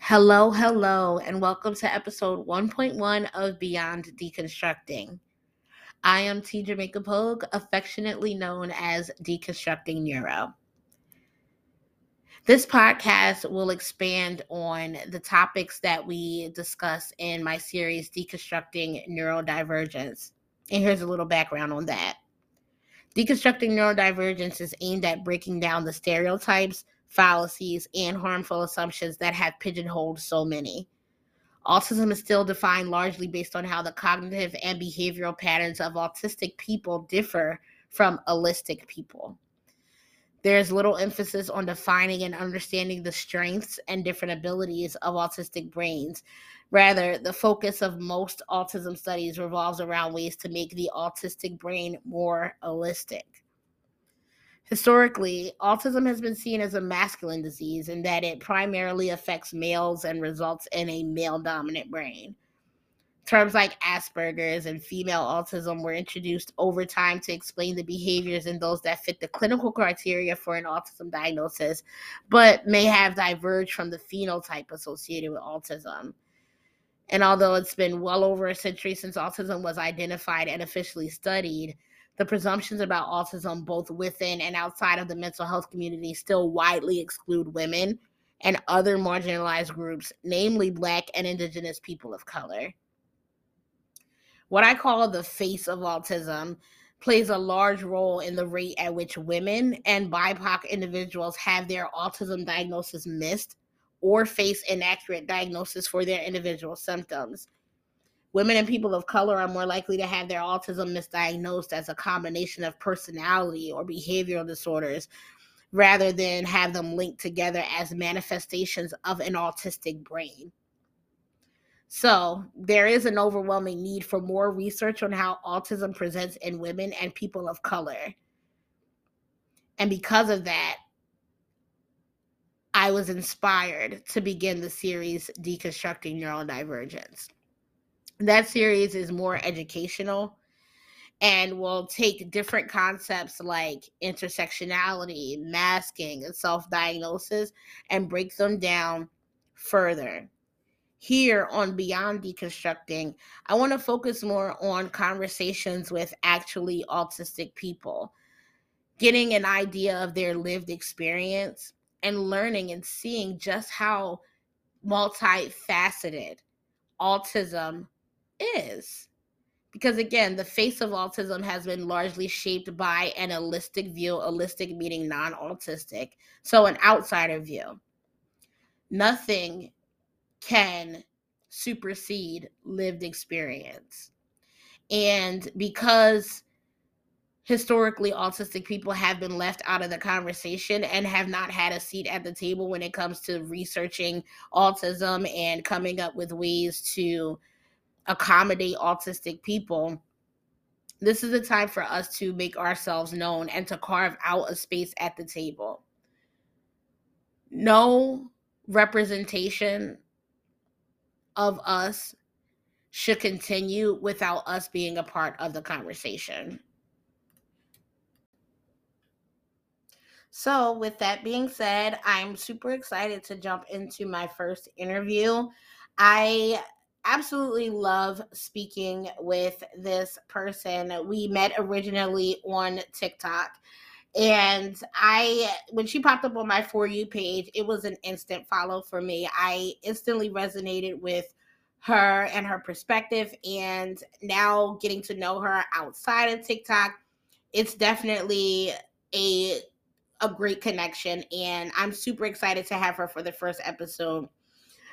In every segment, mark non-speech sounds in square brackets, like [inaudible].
Hello, hello, and welcome to episode 1.1 of Beyond Deconstructing. I am T. Jamaica Pogue, affectionately known as Deconstructing Neuro. This podcast will expand on the topics that we discuss in my series, Deconstructing Neurodivergence. And here's a little background on that. Deconstructing neurodivergence is aimed at breaking down the stereotypes, fallacies, and harmful assumptions that have pigeonholed so many. Autism is still defined largely based on how the cognitive and behavioral patterns of autistic people differ from allistic people. There's little emphasis on defining and understanding the strengths and different abilities of autistic brains. Rather, the focus of most autism studies revolves around ways to make the autistic brain more allistic. Historically, autism has been seen as a masculine disease in that it primarily affects males and results in a male dominant brain. Terms like Asperger's and female autism were introduced over time to explain the behaviors in those that fit the clinical criteria for an autism diagnosis, but may have diverged from the phenotype associated with autism. And although it's been well over a century since autism was identified and officially studied, the presumptions about autism, both within and outside of the mental health community, still widely exclude women and other marginalized groups, namely Black and Indigenous people of color. What I call the face of autism plays a large role in the rate at which women and BIPOC individuals have their autism diagnosis missed or face inaccurate diagnosis for their individual symptoms. Women and people of color are more likely to have their autism misdiagnosed as a combination of personality or behavioral disorders rather than have them linked together as manifestations of an autistic brain. So, there is an overwhelming need for more research on how autism presents in women and people of color. And because of that, I was inspired to begin the series Deconstructing Neurodivergence that series is more educational and will take different concepts like intersectionality, masking, and self diagnosis and break them down further. Here on Beyond Deconstructing, I want to focus more on conversations with actually autistic people, getting an idea of their lived experience and learning and seeing just how multifaceted autism is. Because again, the face of autism has been largely shaped by an allistic view, allistic meaning non autistic, so an outsider view. Nothing can supersede lived experience. And because historically autistic people have been left out of the conversation and have not had a seat at the table when it comes to researching autism and coming up with ways to accommodate autistic people, this is a time for us to make ourselves known and to carve out a space at the table. No representation of us should continue without us being a part of the conversation. So, with that being said, I'm super excited to jump into my first interview. I absolutely love speaking with this person. We met originally on TikTok. And I, when she popped up on my For You page, it was an instant follow for me. I instantly resonated with her and her perspective. And now getting to know her outside of TikTok, it's definitely a a great connection and I'm super excited to have her for the first episode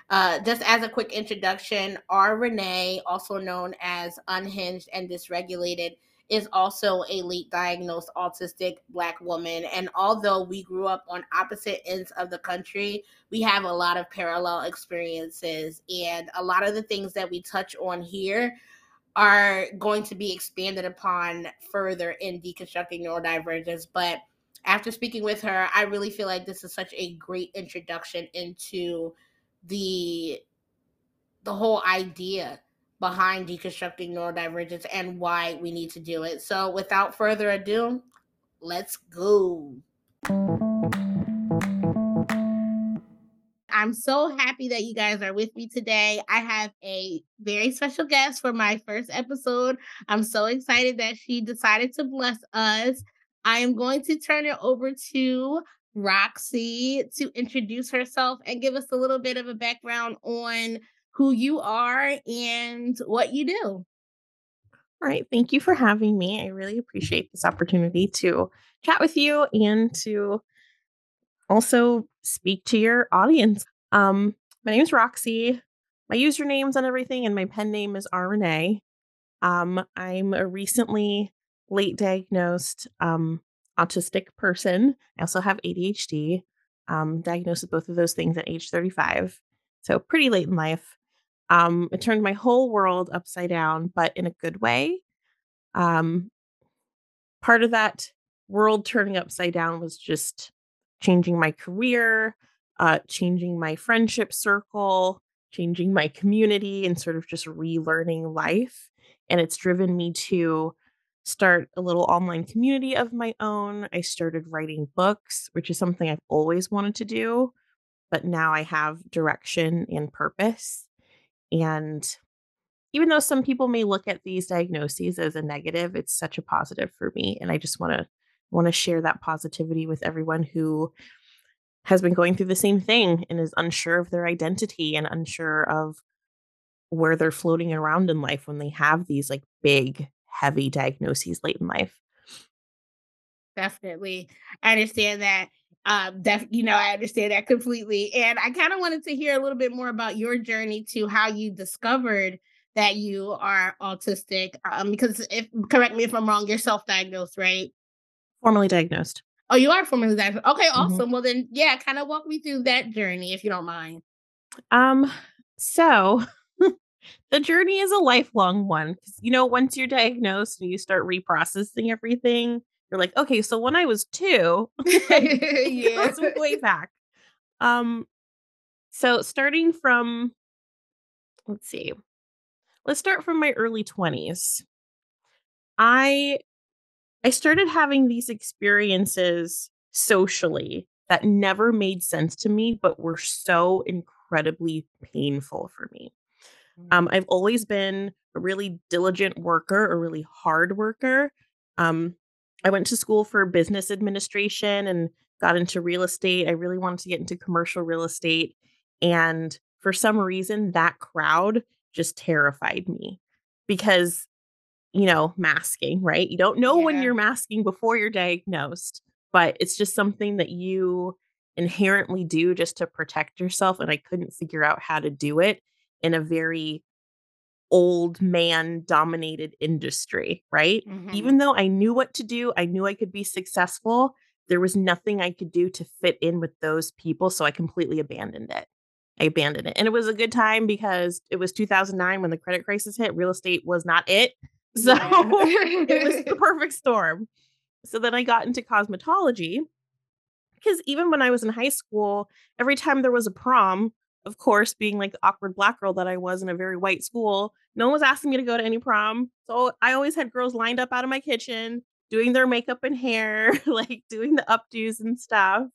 uh, just as a quick introduction, R. Renee, also known as Unhinged and Dysregulated, is also a late diagnosed autistic Black woman. And although we grew up on opposite ends of the country, we have a lot of parallel experiences. And a lot of the things that we touch on here are going to be expanded upon further in deconstructing neurodivergence. But after speaking with her, I really feel like this is such a great introduction into the the whole idea behind deconstructing neurodivergence and why we need to do it. So, without further ado, let's go. I'm so happy that you guys are with me today. I have a very special guest for my first episode. I'm so excited that she decided to bless us. I am going to turn it over to Roxy to introduce herself and give us a little bit of a background on who you are and what you do. All right. Thank you for having me. I really appreciate this opportunity to chat with you and to also speak to your audience. Um, my name is Roxy. My usernames and everything, and my pen name is R Renee. Um, I'm a recently late diagnosed um, autistic person. I also have ADHD, um, diagnosed with both of those things at age 35. So pretty late in life. Um, it turned my whole world upside down, but in a good way. Um, part of that world turning upside down was just changing my career, uh, changing my friendship circle, changing my community, and sort of just relearning life. And it's driven me to start a little online community of my own. I started writing books, which is something I've always wanted to do, but now I have direction and purpose. And even though some people may look at these diagnoses as a negative, it's such a positive for me. And I just want to want to share that positivity with everyone who has been going through the same thing and is unsure of their identity and unsure of where they're floating around in life when they have these like big heavy diagnoses late in life. Definitely. I understand that. Um, def- you know, I understand that completely. And I kind of wanted to hear a little bit more about your journey to how you discovered that you are autistic. Um, because if correct me if I'm wrong, you're self-diagnosed, right? Formally diagnosed. Oh, you are formally diagnosed. Okay, mm-hmm. awesome. Mm-hmm. Well then, yeah, kind of walk me through that journey if you don't mind. Um, so the journey is a lifelong one because you know once you're diagnosed and you start reprocessing everything you're like okay so when i was two [laughs] [laughs] yeah. way back. Um so starting from let's see let's start from my early 20s i i started having these experiences socially that never made sense to me but were so incredibly painful for me um, mm. I've always been a really diligent worker, a really hard worker. Um, I went to school for business administration and got into real estate. I really wanted to get into commercial real estate. And for some reason, that crowd just terrified me because, you know, masking, right? You don't know yeah. when you're masking before you're diagnosed, but it's just something that you inherently do just to protect yourself. And I couldn't figure out how to do it in a very old man dominated industry, right? Mm-hmm. Even though I knew what to do, I knew I could be successful, there was nothing I could do to fit in with those people. So I completely abandoned it. I abandoned it. And it was a good time because it was 2009 when the credit crisis hit. Real estate was not it. [laughs] So yeah. [laughs] it was the [laughs] perfect storm. So then I got into cosmetology because even when I was in high school, every time there was a prom, of course, being like the awkward black girl that I was in a very white school, no one was asking me to go to any prom. So I always had girls lined up out of my kitchen doing their makeup and hair, [laughs] like doing the updos and stuff.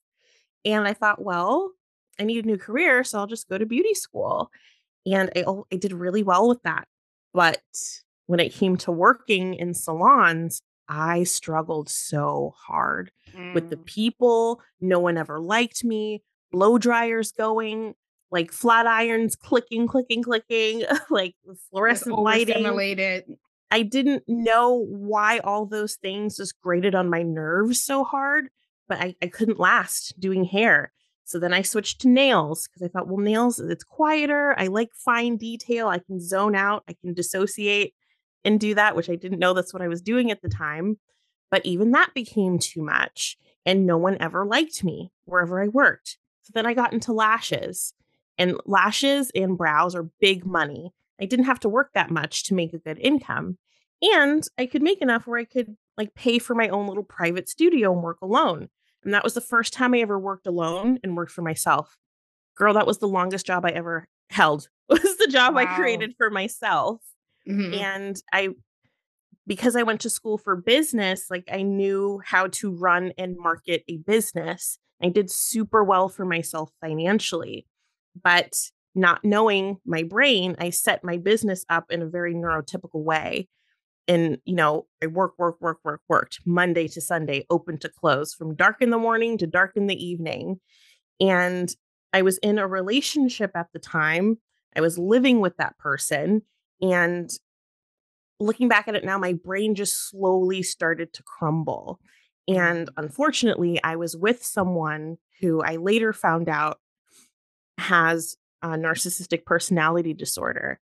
And I thought, well, I need a new career, so I'll just go to beauty school. And I, I did really well with that. But when it came to working in salons, I struggled so hard mm. with the mm. people. No one ever liked me. Blow dryers going like flat irons clicking, clicking, clicking, [laughs] like fluorescent lighting. I didn't know why all those things just grated on my nerves so hard, but I, I couldn't last doing hair. So then I switched to nails because I thought, well, nails, it's quieter. I like fine detail. I can zone out, I can dissociate and do that, which I didn't know that's what I was doing at the time. But even that became too much. And no one ever liked me wherever I worked. So then I got into lashes. And lashes and brows are big money. I didn't have to work that much to make a good income. And I could make enough where I could like pay for my own little private studio and work alone. And that was the first time I ever worked alone and worked for myself. Girl, that was the longest job I ever held. [laughs] Was the job wow. I created for myself. Mm-hmm. And I because I went to school for business, like I knew how to run and market a business. I did super well for myself financially. But not knowing my brain, I set my business up in a very neurotypical way. And, you know, I work, work, work, work, worked Monday to Sunday, open to close from dark in the morning to dark in the evening. And I was in a relationship at the time. I was living with that person. And looking back at it now, my brain just slowly started to crumble. And mm. unfortunately, I was with someone who I later found out has a narcissistic personality disorder.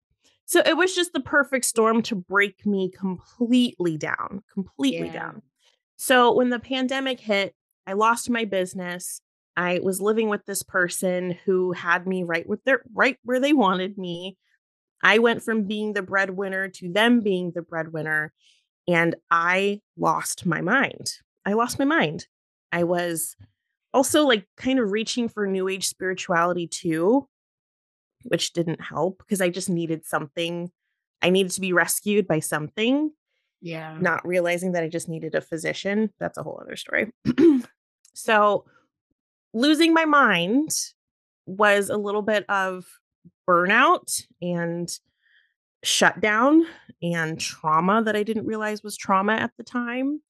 So it was just the perfect storm to break me completely down, completely yeah. down. So when the pandemic hit, I lost my business. I was living with this person who had me right with their right where they wanted me. I went from being the breadwinner to them being the breadwinner and I lost my mind. I lost my mind. I was also like kind of reaching for new age spirituality too, which didn't help because I just needed something. I needed to be rescued by something. Yeah. Not realizing that I just needed a physician. That's a whole other story. [clears throat] so losing my mind was a little bit of burnout and shutdown and trauma that I didn't realize was trauma at the time.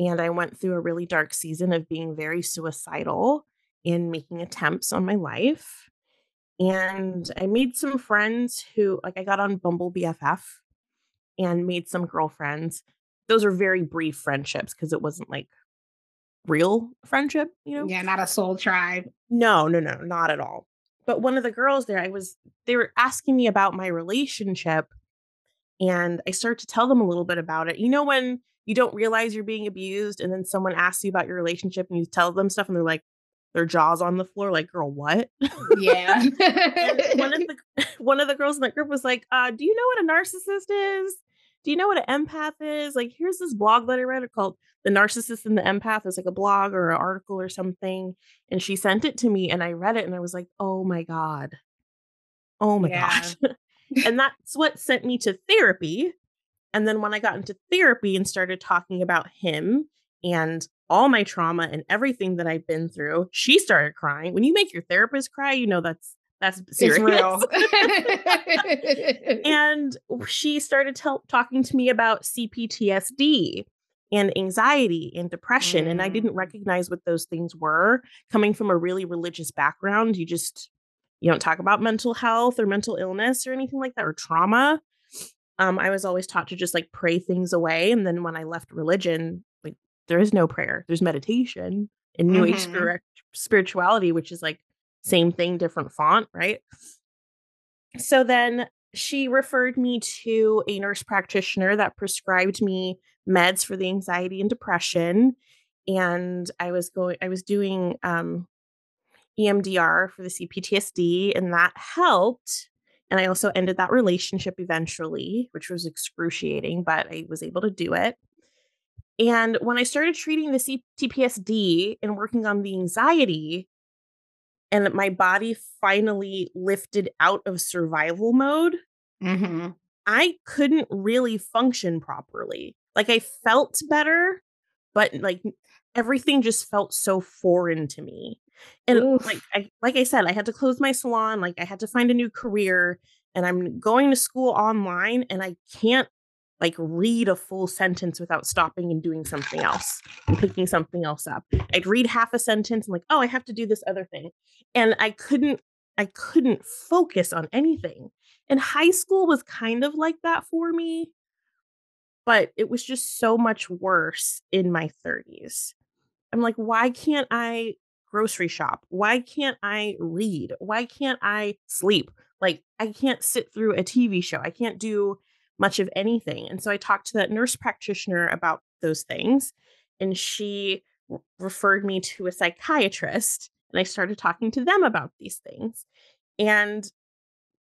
And I went through a really dark season of being very suicidal and making attempts on my life. And I made some friends who, like, I got on Bumble BFF and made some girlfriends. Those are very brief friendships because it wasn't like real friendship, you know? Yeah, not a soul tribe. No, no, no, not at all. But one of the girls there, I was, they were asking me about my relationship. And I started to tell them a little bit about it. You know, when you don't realize you're being abused and then someone asks you about your relationship and you tell them stuff and they're like, their jaws on the floor, like, girl, what? Yeah. [laughs] one of [laughs] the [laughs] one of the girls in that group was like, uh, do you know what a narcissist is? Do you know what an empath is? Like, here's this blog that I read called The Narcissist and the Empath. It's like a blog or an article or something. And she sent it to me and I read it and I was like, oh my God. Oh my yeah. gosh. and that's what sent me to therapy. And then when I got into therapy and started talking about him and all my trauma and everything that I've been through, she started crying. When you make your therapist cry, you know that's that's serious. [laughs] [laughs] and she started t- talking to me about CPTSD and anxiety and depression. Mm. And I didn't mm. recognize what those things were. Coming from a really religious background, you just you don't talk about mental health or mental illness or anything like that or trauma. Um, I was always taught to just like pray things away. And then when I left religion, like there is no prayer. There's meditation and new mm-hmm. age spirit- spirituality, which is like same thing, different font, right? So then she referred me to a nurse practitioner that prescribed me meds for the anxiety and depression. And I was going, I was doing um, EMDR for the CPTSD, and that helped. And I also ended that relationship eventually, which was excruciating, but I was able to do it. And when I started treating the CPTSD and working on the anxiety, and my body finally lifted out of survival mode, mm-hmm. I couldn't really function properly. Like I felt better, but like everything just felt so foreign to me. And Oof. like I like I said, I had to close my salon, like I had to find a new career and I'm going to school online and I can't like read a full sentence without stopping and doing something else and picking something else up. I'd read half a sentence and like, oh, I have to do this other thing. And I couldn't I couldn't focus on anything. And high school was kind of like that for me, but it was just so much worse in my 30s. I'm like, why can't I grocery shop? Why can't I read? Why can't I sleep? Like, I can't sit through a TV show. I can't do much of anything. And so I talked to that nurse practitioner about those things, and she referred me to a psychiatrist. And I started talking to them about these things. And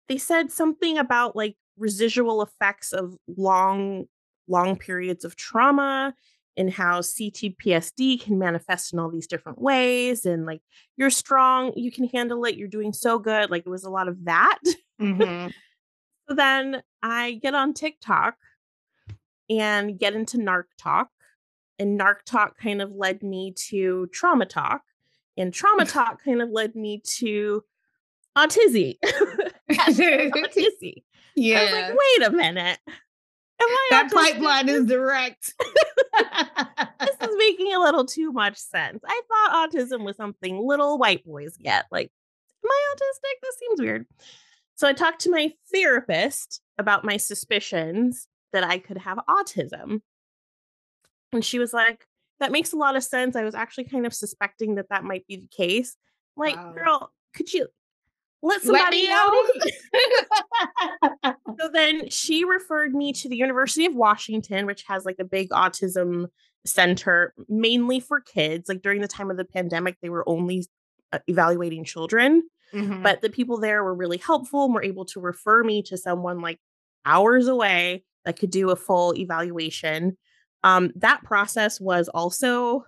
they said something about like residual effects of long, long periods of trauma and how CTPSD can manifest in all these different ways. And like, you're strong, you can handle it, you're doing so good. Like, it was a lot of that. Mm-hmm. [laughs] So then I get on TikTok and get into Narc Talk. And Narc Talk kind of led me to Trauma Talk. And Trauma [laughs] Talk kind of led me to Autism. [laughs] Autism. Yeah. I was like, wait a minute. That pipeline is direct. [laughs] this is making a little too much sense. I thought autism was something little white boys get. Like, am I autistic? This seems weird. So I talked to my therapist about my suspicions that I could have autism. And she was like, that makes a lot of sense. I was actually kind of suspecting that that might be the case. Like, wow. girl, could you let somebody let know. [laughs] so then she referred me to the University of Washington, which has like a big autism center mainly for kids. Like during the time of the pandemic, they were only uh, evaluating children. Mm-hmm. But the people there were really helpful and were able to refer me to someone like hours away that could do a full evaluation. Um, that process was also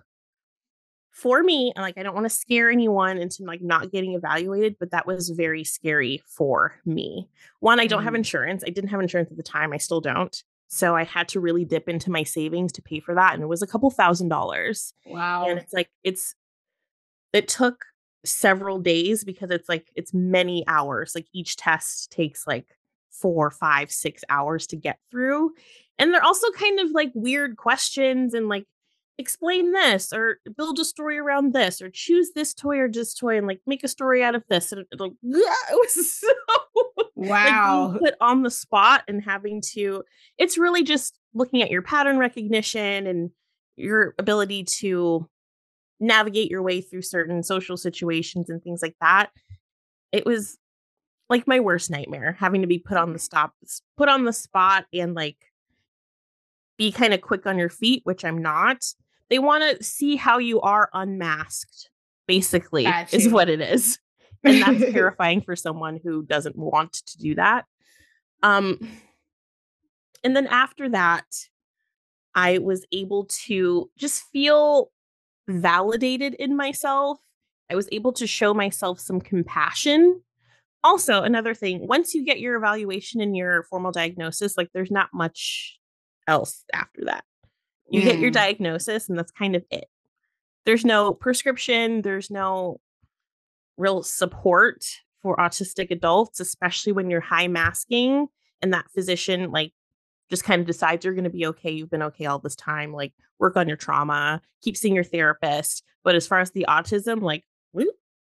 for me, like I don't want to scare anyone into like not getting evaluated, but that was very scary for me. One, I don't have mm-hmm. insurance. I didn't have insurance at the time. I still don't. So I had to really dip into my savings to pay for that. And it was a couple thousand dollars. Wow. And it's like, it's, it took several days because it's like, it's many hours. Like each test takes like four, five, six hours to get through. And they're also kind of like weird questions and like, explain this or build a story around this or choose this toy or this toy and like make a story out of this and it, like [laughs] it was so [laughs] wow. like put on the spot and having to it's really just looking at your pattern recognition and your ability to navigate your way through certain social situations and things like that. It was like my worst nightmare having to be put on the stop put on the spot and like be kind of quick on your feet which i'm not they want to see how you are unmasked, basically, is what it is. And that's [laughs] terrifying for someone who doesn't want to do that. Um, and then after that, I was able to just feel validated in myself. I was able to show myself some compassion. Also, another thing, once you get your evaluation and your formal diagnosis, like there's not much else after that. You mm. get your mm. diagnosis, and that's kind of it. There's no prescription, there's no real support for autistic adults, especially when you're high masking and that physician, like, just kind of decides you're going to be okay. You've been okay all this time. Like, work on your trauma, keep seeing your therapist. But as far as the autism, like,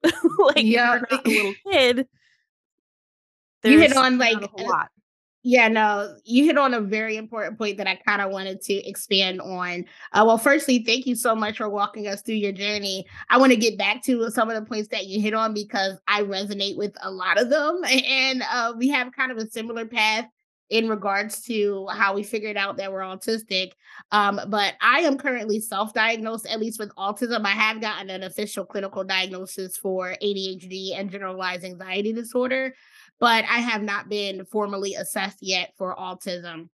[laughs] like yeah. you're not a little kid. You hit on like a lot. Yeah, no, you hit on a very important point that I kind of wanted to expand on. Uh, well, firstly, thank you so much for walking us through your journey. I want to get back to some of the points that you hit on because I resonate with a lot of them. [laughs] And uh, we have kind of a similar path in regards to how we figured out that we're autistic. Um, but I am currently self diagnosed, at least with autism. I have gotten an official clinical diagnosis for ADHD and generalized anxiety disorder but I have not been formally assessed yet for autism.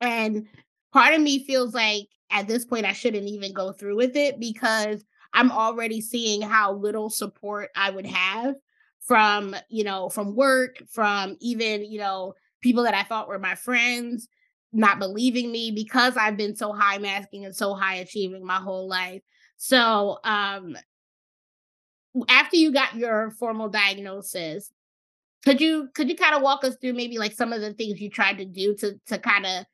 And part of me feels like at this point I shouldn't even go through with it because I'm already seeing how little support I would have from, you know, from work, from even, you know, people that I thought were my friends not believing me because I've been so high masking and so high achieving my whole life. So, um after you got your formal diagnosis, could you could you kind of walk us through maybe like some of the things you tried to do to to kind of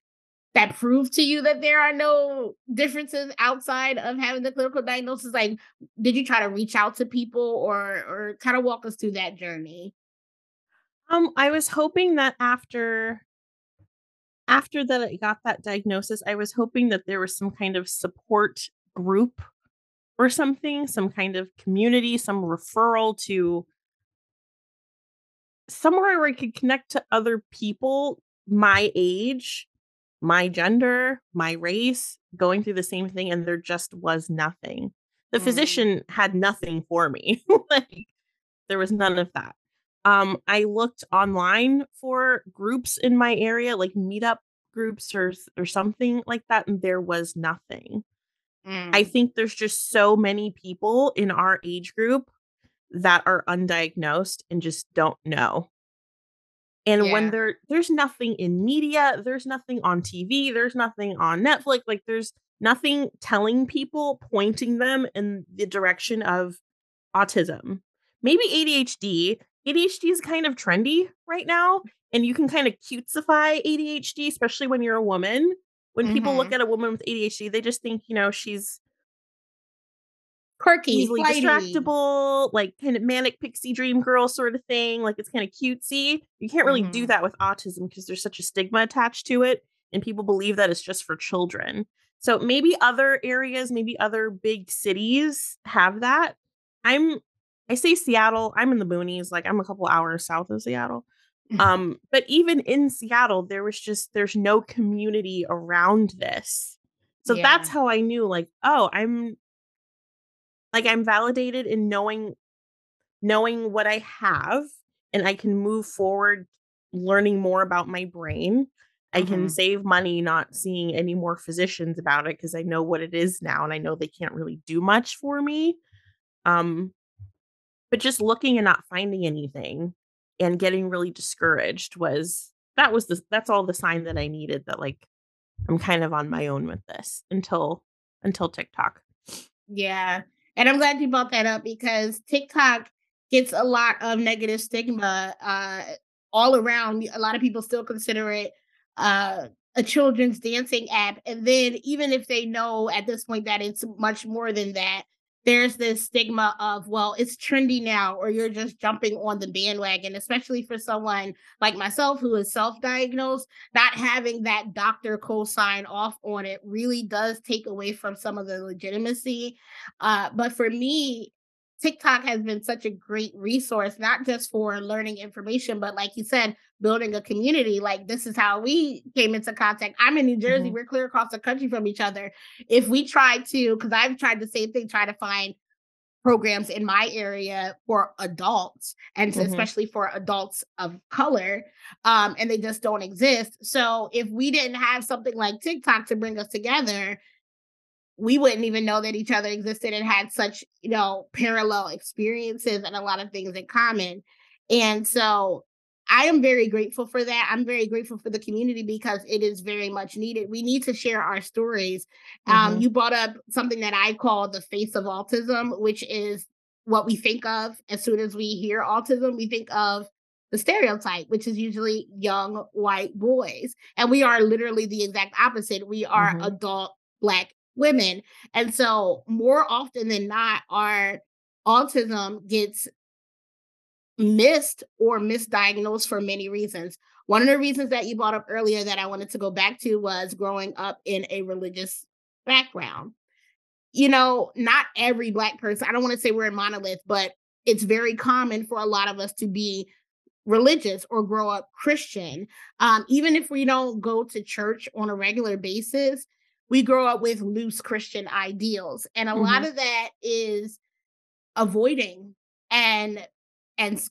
that prove to you that there are no differences outside of having the clinical diagnosis? Like did you try to reach out to people or or kind of walk us through that journey? Um i was hoping that after after that i got that diagnosis i was hoping that there was some kind of support group or something some kind of community some referral to somewhere where I could connect to other people my age, my gender, my race, going through the same thing, and there just was nothing. The mm. physician had nothing for me. [laughs] like there was none of that. Um, I looked online for groups in my area, like meetup groups or or something like that, and there was nothing. Mm. I think there's just so many people in our age group that are undiagnosed and just don't know. And Yeah. when there there's nothing in media, there's nothing on TV, there's nothing on Netflix, like there's nothing telling people, pointing them in the direction of autism. Maybe ADHD. ADHD is kind of trendy right now, and you can kind of cutesify ADHD, especially when you're a woman. When people look Mhm. at a woman with ADHD, they just think, you know, she's Quirky, easily flighty. distractible, like kind of manic pixie dream girl sort of thing. Like it's kind of cutesy. You can't really do Mhm. that with autism because there's such a stigma attached to it, and people believe that it's just for children. So maybe other areas, maybe other big cities have that. I'm I say Seattle, I'm in the boonies, like I'm a couple hours south of Seattle. [laughs] Um, but even in Seattle, there was just there's no community around this. So that's how I knew like, oh, I'm like I'm validated in knowing knowing what I have and I can move forward learning more about my brain. I can Mhm. save money not seeing any more physicians about it because I know what it is now and I know they can't really do much for me. Um but just looking and not finding anything and getting really discouraged was that was the that's all the sign that I needed that like I'm kind of on my own with this until until TikTok. Yeah. And I'm glad you brought that up because TikTok gets a lot of negative stigma uh, all around. A lot of people still consider it uh, a children's dancing app. And then, even if they know at this point that it's much more than that, there's this stigma of, well, it's trendy now, or you're just jumping on the bandwagon, especially for someone like myself who is self diagnosed. Not having that doctor co sign off on it really does take away from some of the legitimacy uh, but for me, TikTok has been such a great resource, not just for learning information, but like you said, building a community. Like this is how we came into contact. I'm in New Jersey, Mhm. we're clear across the country from each other. If we try to, because I've tried the same thing, try to find programs in my area for adults and Mhm. especially for adults of color um and they just don't exist so if we didn't have something like tiktok to bring us together we wouldn't even know that each other existed and had such you know parallel experiences and a lot of things in common. And so i am very grateful for that. I'm very grateful for the community because it is very much needed. We need to share our stories. Um, Mhm. you brought up something that i call the face of autism which is what we think of as soon as we hear autism we think of the stereotype which is usually young white boys. And we are literally the exact opposite. We are Mhm. adult black women. And so, more often than not, our autism gets missed or misdiagnosed for many reasons. One of the reasons that you brought up earlier that I wanted to go back to was growing up in a religious background. You know, not every Black person, I don't want to say we're a monolith, but it's very common for a lot of us to be religious or grow up Christian. Um, even if we don't go to church on a regular basis, we grow up with loose Christian ideals. And a lot Mhm. of that is avoiding and and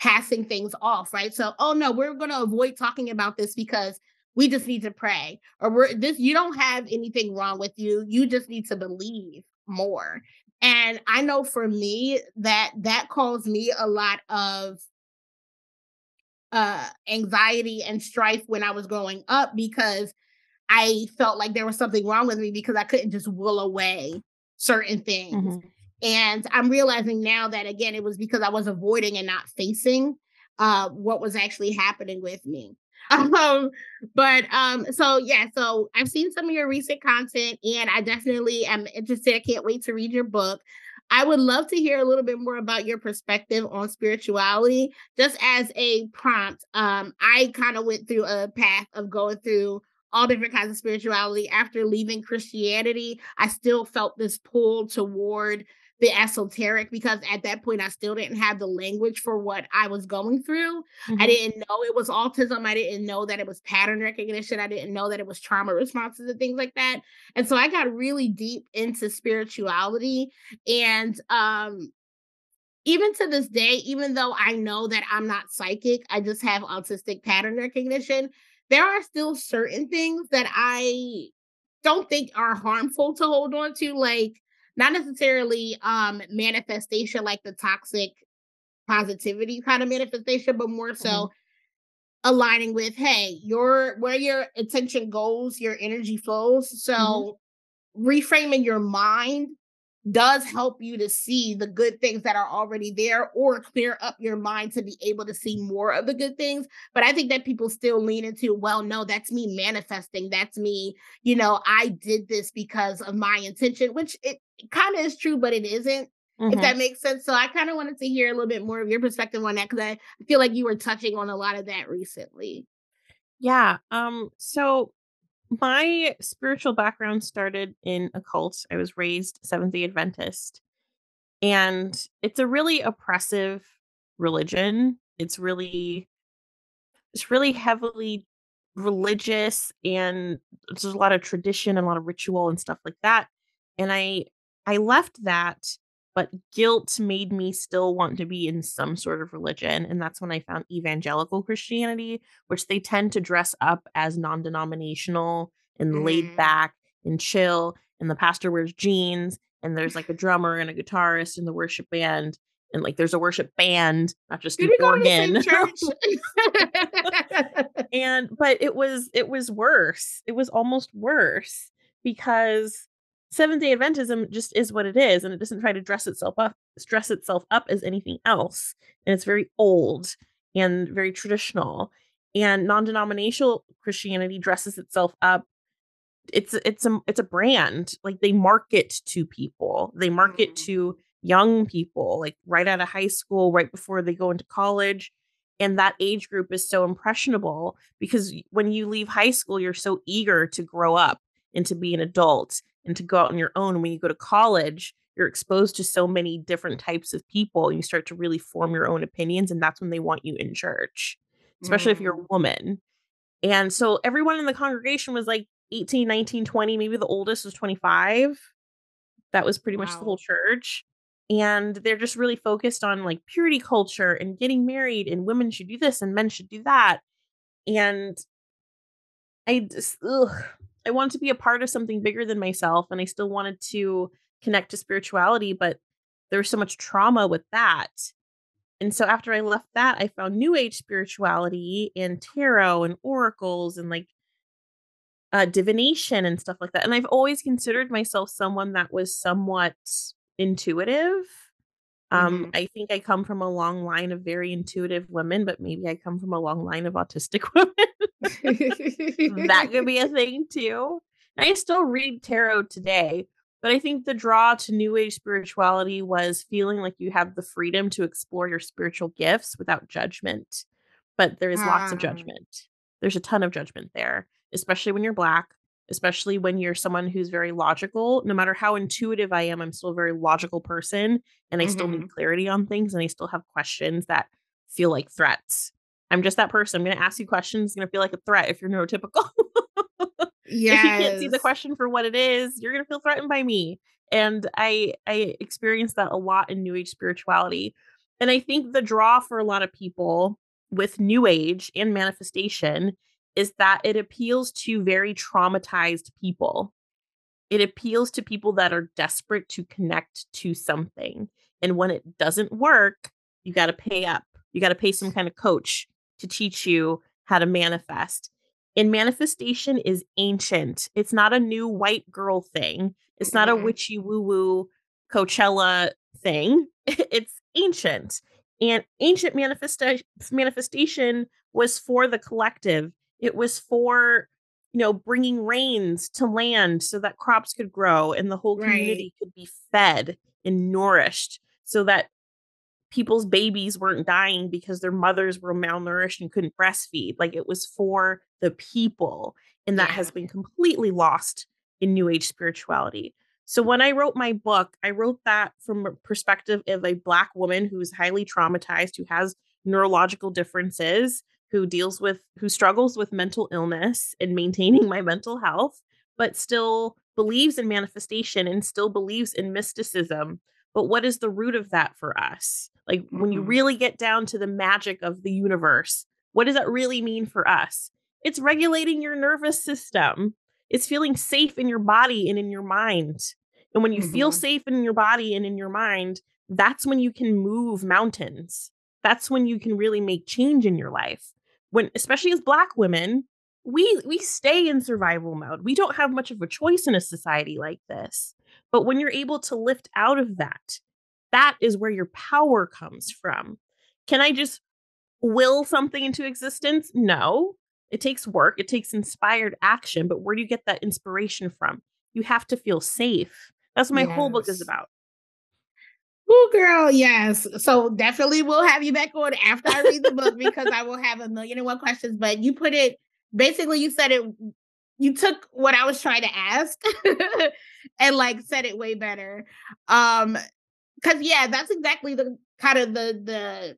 passing things off, right? So, oh no, we're going to avoid talking about this because we just need to pray or we're this you don't have anything wrong with you. You just need to believe more. And I know for me that that caused me a lot of uh anxiety and strife when I was growing up because I felt like there was something wrong with me because I couldn't just will away certain things. Mhm. And I'm realizing now that again, it was because I was avoiding and not facing uh, what was actually happening with me. [laughs] Um, but um, so yeah, so I've seen some of your recent content, and I definitely am interested. I can't wait to read your book. I would love to hear a little bit more about your perspective on spirituality, just as a prompt. Um, I kind of went through a path of going through all different kinds of spirituality. After leaving Christianity, I still felt this pull toward the esoteric because at that point I still didn't have the language for what I was going through. I Mhm. didn't know it was autism. I didn't know that it was pattern recognition. I didn't know that it was trauma responses and things like that. And so I got really deep into spirituality and um even to this day, even though I know that I'm not psychic, I just have autistic pattern recognition, there are still certain things that I don't think are harmful to hold on to, like not necessarily um manifestation like the toxic positivity kind of manifestation, but more so Mhm. aligning with hey your where your attention goes your energy flows so mm-hmm. reframing your mind does help you to see the good things that are already there or clear up your mind to be able to see more of the good things. But I think that people still lean into, well, no, that's me manifesting. That's me, you know, I did this because of my intention, which it, kind of is true, but it isn't. Mm-hmm. If that makes sense. So I kind of wanted to hear a little bit more of your perspective on that because I feel like you were touching on a lot of that recently. Yeah. Um, so my spiritual background started in a cult. I was raised Seventh day Adventist. And it's a really oppressive religion. It's really it's really heavily religious and there's a lot of tradition and a lot of ritual and stuff like that. And I I left that but guilt made me still want to be in some sort of religion and that's when i found evangelical christianity which they tend to dress up as non-denominational and mm. laid back and chill and the pastor wears jeans and there's like a [laughs] drummer and a guitarist in the worship band and like there's a worship band not just an organ [laughs] [laughs] and but it was it was worse. It was almost worse because Seventh day Adventism just is what it is, and it doesn't try to dress itself up, dress itself up as anything else. And it's very old and very traditional. And non-denominational Christianity dresses itself up. It's it's a it's a brand. Like they market to people. They market mm. to young people, like right out of high school, right before they go into college. And that age group is so impressionable because when you leave high school, you're so eager to grow up and to be an adult and to go out on your own. When you go to college, you're exposed to so many different types of people and you start to really form your own opinions. And that's when they want you in church, especially mm. if you're a mm. woman. And so everyone in the congregation was like 18, 19, 20, maybe the oldest was 25. That was pretty wow. much the whole church. And they're just really focused on like purity culture and getting married, and women should do this and men should do that. And I just, ugh, I wanted to be a part of something bigger than myself and I still wanted to connect to spirituality, but there was so much trauma with that. And so after I left that, I found new age spirituality and tarot and oracles and like uh, divination and stuff like that. And I've always considered myself someone that was somewhat intuitive. Um, mm-hmm. I think I come from a long line of very intuitive women, but maybe I come from a long line of autistic [laughs] women that could be a [laughs] thing too. I still read tarot today, but I think the draw to New Age spirituality was feeling like you have the freedom to explore your spiritual gifts without judgment. But there is lots of ah. judgment. There's a ton of judgment there, especially when you're Black, especially when you're someone who's very logical. No matter how intuitive I am, I'm still a very logical person and I mm-hmm. still need mm-hmm. clarity on things and I still have questions that feel like threats. I'm just that person. I'm going to ask you questions. It's going to feel like a threat if you're neurotypical. yes. [laughs] If you can't see the question for what it is, you're going to feel threatened by me. And I I experienced that a lot in new age spirituality. And I think the draw for a lot of people with new age and manifestation is that it appeals to very traumatized people. It appeals to people that are desperate to connect to something. And when it doesn't work, you got to pay up. You got to pay some kind of coach to teach you how to manifest. And manifestation is ancient. It's not a new white girl thing. It's not a mm-hmm. witchy woo woo Coachella thing. [laughs] It's ancient. And ancient manifesta- manifestation was for the collective. It was for, you know, bringing rains to land so that crops could grow and the whole community right. could be fed and nourished so that people's babies weren't dying because their mothers were malnourished and couldn't breastfeed. Like it was for the people. And that yeah. has been completely lost in New Age spirituality. So when I wrote my book, I wrote that from a perspective of a Black woman who's highly traumatized, who has neurological differences, who deals with, who struggles with mental illness and maintaining my mental health, but still believes in manifestation and still believes in mysticism. But what is the root of that for us? Like mm-hmm. when you mm-hmm. really get down to the magic of the universe, what does that really mean for us? It's regulating your nervous system. It's feeling safe in your body and in your mind. And when you mm-hmm. feel safe in your body and in your mind, that's when you can move mountains. That's when you can really make change in your life. When especially as black women, we we stay in survival mode. We don't have much of a choice in a society like this. But when you're able to lift out of that, that is where your power comes from. Can I just will something into existence? No. It takes work, it takes inspired action, but where do you get that inspiration from? You have to feel safe. That's what my yes. whole book is about. Oh, girl, yes. So definitely we'll have you back on after I read the book because I will have a million and one questions. But you put it basically, you said it. You took what I was trying to ask [laughs] and like said it way better. Um, because yeah, that's exactly the kind of the the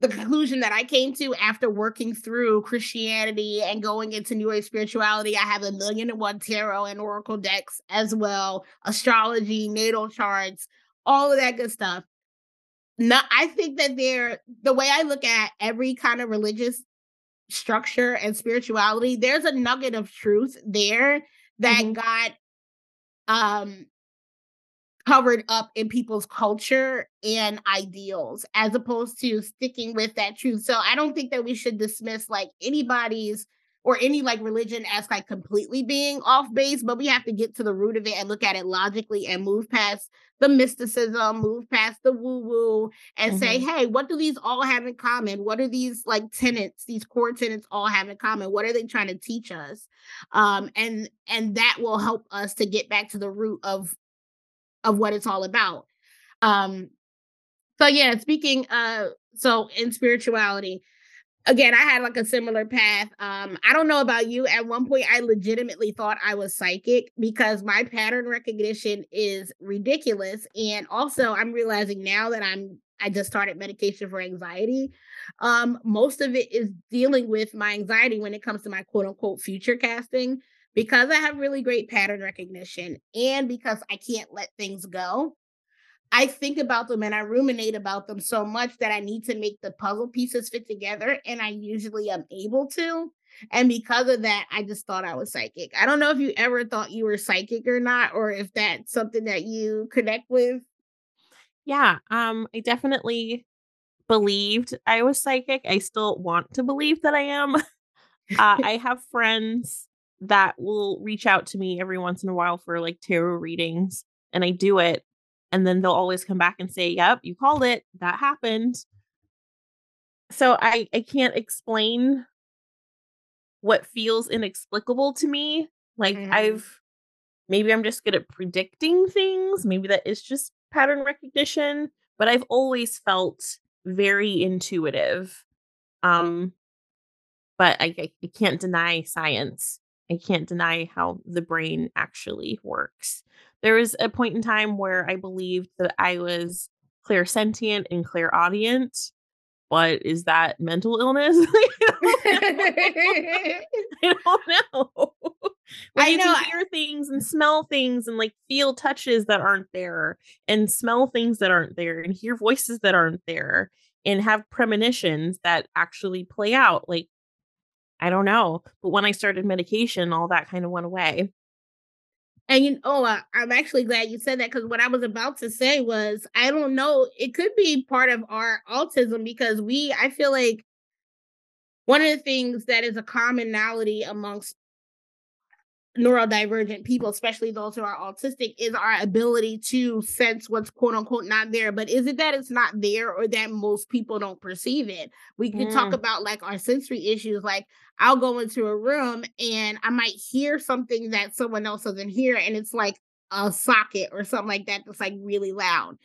the conclusion that I came to after working through Christianity and going into New Age spirituality. I have a million and one tarot and oracle decks as well, astrology, natal charts, all of that good stuff. Now, I think that they're the way I look at every kind of religious structure and spirituality, there's a nugget of truth there that mm-hmm. got um covered up in people's culture and ideals as opposed to sticking with that truth. So I don't think that we should dismiss like anybody's or any like religion as like completely being off base, but we have to get to the root of it and look at it logically and move past the mysticism, move past the woo woo, and mm-hmm. say, hey, what do these all have in common? What are these like tenets, these core tenets all have in common? What are they trying to teach us? Um, and and that will help us to get back to the root of of what it's all about. Um, so yeah, speaking uh so in spirituality, again, I had like a similar path. Um, I don't know about you. At one point, I legitimately thought I was psychic because my pattern recognition is ridiculous. And also, I'm realizing now that I'm I just started medication for anxiety. Um, most of it is dealing with my anxiety when it comes to my quote unquote future casting because I have really great pattern recognition and because I can't let things go, I think about them and I ruminate about them so much that I need to make the puzzle pieces fit together. And I usually am able to. And because of that, I just thought I was psychic. I don't know if you ever thought you were psychic or not, or if that's something that you connect with. Yeah, um, I definitely believed I was psychic. I still want to believe that I am. [laughs] Uh, I have friends that will reach out to me every once in a while for like tarot readings and I do it and then they'll always come back and say, "Yep, you called it. That happened." So I I can't explain what feels inexplicable to me. Like mm-hmm. I've maybe I'm just good at predicting things, maybe that is just pattern recognition, but I've always felt very intuitive. Um but I, I, I can't deny science I can't deny how the brain actually works. There was a point in time where I believed that I was clairsentient and clairaudient, but is that mental illness? [laughs] I don't know. [laughs] [laughs] When I know. hear things and smell things and like feel touches that aren't there and smell things that aren't there and hear voices that aren't there and have premonitions that actually play out. Like I don't know. But when I started medication, all that kind of went away. And you oh, uh, I'm actually glad you said that because what I was about to say was I don't know. It could be part of our autism because we, I feel like one of the things that is a commonality amongst neurodivergent people, especially those who are autistic, is our ability to sense what's quote unquote not there. But is it that it's not there or that most people don't perceive it? We could mm. talk about like our sensory issues. Like I'll go into a room and I might hear something that someone else doesn't hear, and it's like a socket or something like that that's like really loud.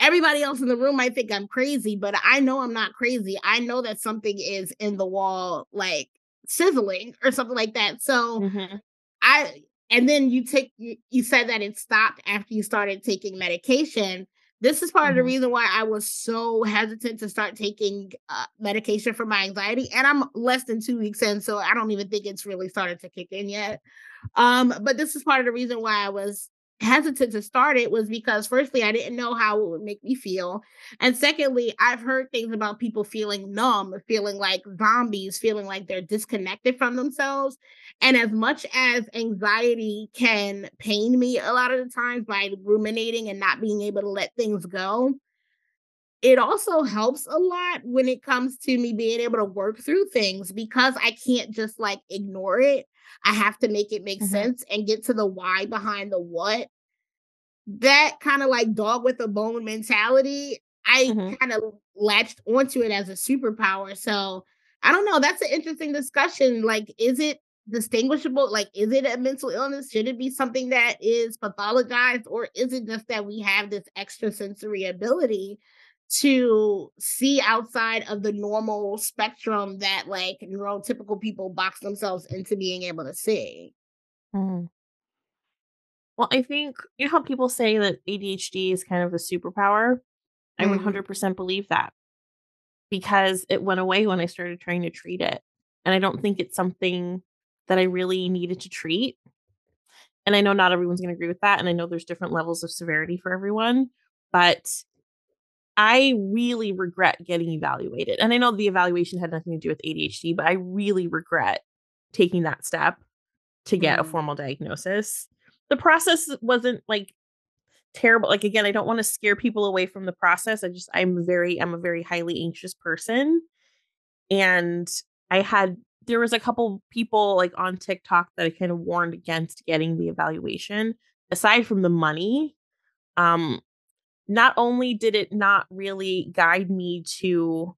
Everybody else in the room might think I'm crazy, but I know I'm not crazy. I know that something is in the wall, like sizzling or something like that. So mm-hmm. I and then you take you, said that it stopped after you started taking medication. This is part mm-hmm. of the mm-hmm. reason why I was so hesitant to start taking uh, medication for my anxiety. And I'm less than two weeks in, so I don't even think it's really started to kick in yet. Um, but this is part of the reason why I was hesitant to start it was because firstly i didn't know how it would make me feel and secondly i've heard things about people feeling numb feeling like zombies feeling like they're disconnected from themselves and as much as anxiety can pain me a lot of the times by ruminating and not being able to let things go it also helps a lot when it comes to me being able to work through things because I can't just like ignore it. I have to make it make mm-hmm. sense and get to the why behind the what. That kind of like dog with a bone mentality, I mm-hmm. kind of latched onto it as a superpower. So I don't know. That's an interesting discussion. Like, is it distinguishable? Like, is it a mental illness? Should it be something that is pathologized, or is it just that we have this extrasensory ability to see outside of the normal spectrum that like neurotypical people box themselves into being able to see. Mm. Well, I think you know how people say that ADHD is kind of a superpower. I mm. 100% mm-hmm. believe that because it went away when I started trying to treat it. And I don't think it's something that I really needed to treat. And I know not everyone's going to agree with that. And I know there's different levels of severity for everyone. But I really regret getting evaluated. And I know the evaluation had nothing to do with ADHD, but I really regret taking that step to get mm. a formal diagnosis. The process wasn't like terrible. Like again, I don't want to scare people away from the process. I just I'm very I'm a very highly anxious person. And I had there was a couple people like on TikTok that I kind of warned against getting the evaluation. Aside from the money, um not only did it not really guide me to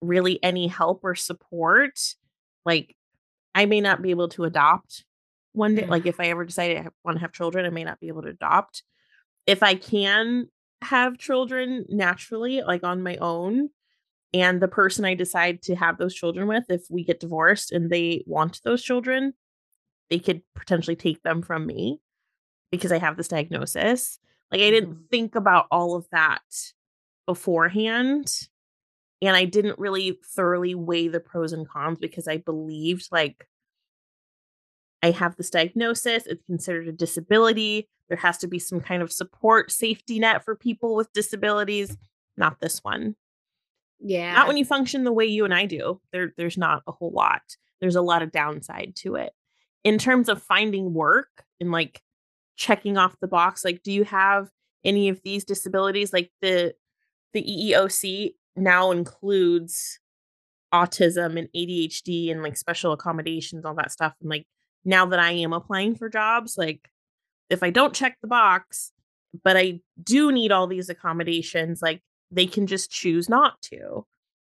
really any help or support, like I may not be able to adopt one day. Like if I ever decide I want to have children, I may not be able to adopt. If I can have children naturally, like on my own, and the person I decide to have those children with, if we get divorced and they want those children, they could potentially take them from me because I have this diagnosis. Like I didn't mm-hmm. think about all of that beforehand. And I didn't really thoroughly weigh the pros and cons because I believed like I have this diagnosis, it's considered a disability. There has to be some kind of support safety net for people with disabilities. Not this one. Yeah. Not when you function the way you and I do. There there's not a whole lot. There's a lot of downside to it. In terms of finding work and like checking off the box like do you have any of these disabilities like the the EEOC now includes autism and ADHD and like special accommodations all that stuff and like now that I am applying for jobs like if I don't check the box but I do need all these accommodations like they can just choose not to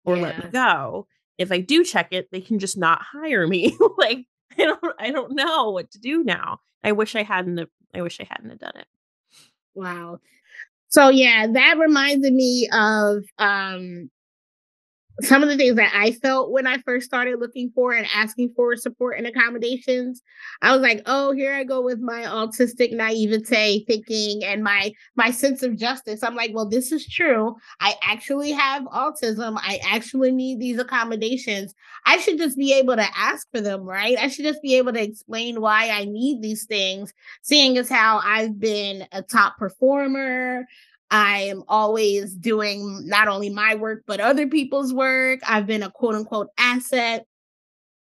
or yeah. let me go if I do check it they can just not hire me [laughs] like [laughs] I don't I don't know what to do now I wish I hadn't I wish I hadn't done it. Wow. So yeah, that reminded me of um some of the things that I felt when I first started looking for and asking for support and accommodations, I was like, "Oh, here I go with my autistic naivete thinking and my my sense of justice." I'm like, "Well, this is true. I actually have autism. I actually need these accommodations. I should just be able to ask for them, right? I should just be able to explain why I need these things, seeing as how I've been a top performer, I am always doing not only my work, but other people's work. I've been a quote unquote asset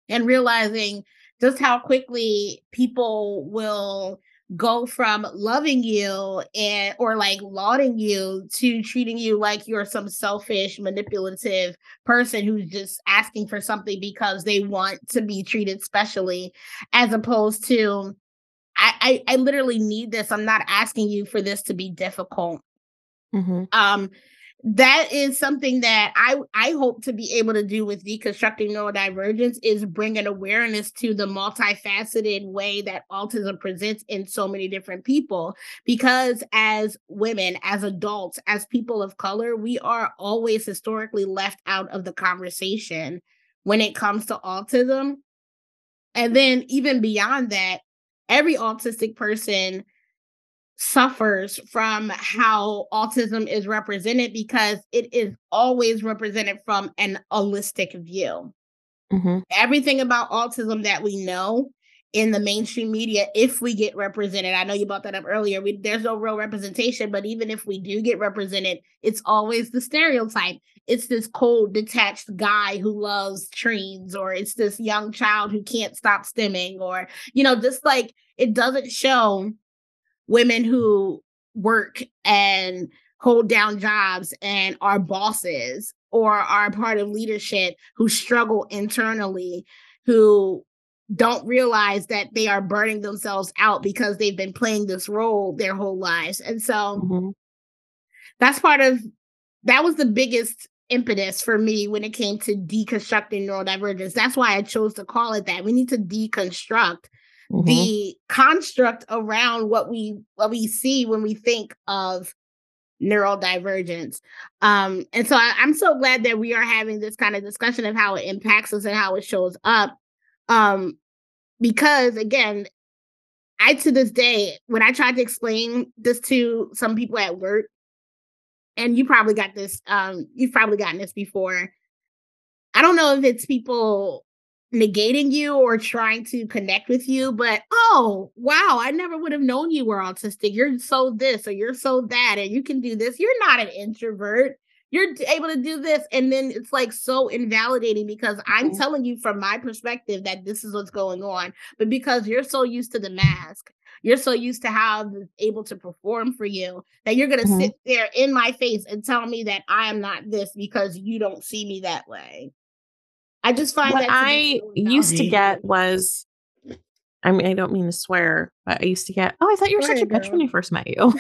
and realizing just how quickly people will go from loving you and or like lauding you to treating you like you're some selfish manipulative person who's just asking for something because they want to be treated specially as opposed to I, I, I literally need this. I'm not asking you for this to be difficult. Mm-hmm. Um, that is something that I I hope to be able to do with deconstructing neurodivergence is bring an awareness to the multifaceted way that autism presents in so many different people. Because as women, as adults, as people of color, we are always historically left out of the conversation when it comes to autism. And then even beyond that, every autistic person suffers from how autism is represented because it is always represented from an allistic view. Mm-hmm. Everything about autism that we know in the mainstream media, if we get represented, I know you brought that up earlier. We, there's no real representation, but even if we do get represented, it's always the stereotype. It's this cold, detached guy who loves trains, or it's this young child who can't stop stimming, or, you know, just like it doesn't show women who work and hold down jobs and are bosses or are part of leadership who struggle internally, who don't realize that they are burning themselves out because they've been playing this role their whole lives. And so mm-hmm. that's part of that was the biggest impetus for me when it came to deconstructing neurodivergence. That's why I chose to call it that. We need to deconstruct mm-hmm. the construct around what we what we see when we think of neurodivergence. Um, and so I, I'm so glad that we are having this kind of discussion of how it impacts us and how it shows up. Um, because again, I to this day, when I tried to explain this to some people at work, and you probably got this, um, you've probably gotten this before. I don't know if it's people negating you or trying to connect with you, but oh, wow, I never would have known you were autistic. You're so this or you're so that, and you can do this. You're not an introvert. You're able to do this. And then it's like so invalidating because I'm mm-hmm. telling you from my perspective that this is what's going on. But because you're so used to the mask, you're so used to how able to perform for you that you're going to mm-hmm. sit there in my face and tell me that I am not this because you don't see me that way. I just find what that I used to get was I mean, I don't mean to swear, but I used to get, oh, I thought you were such a bitch when I first met you.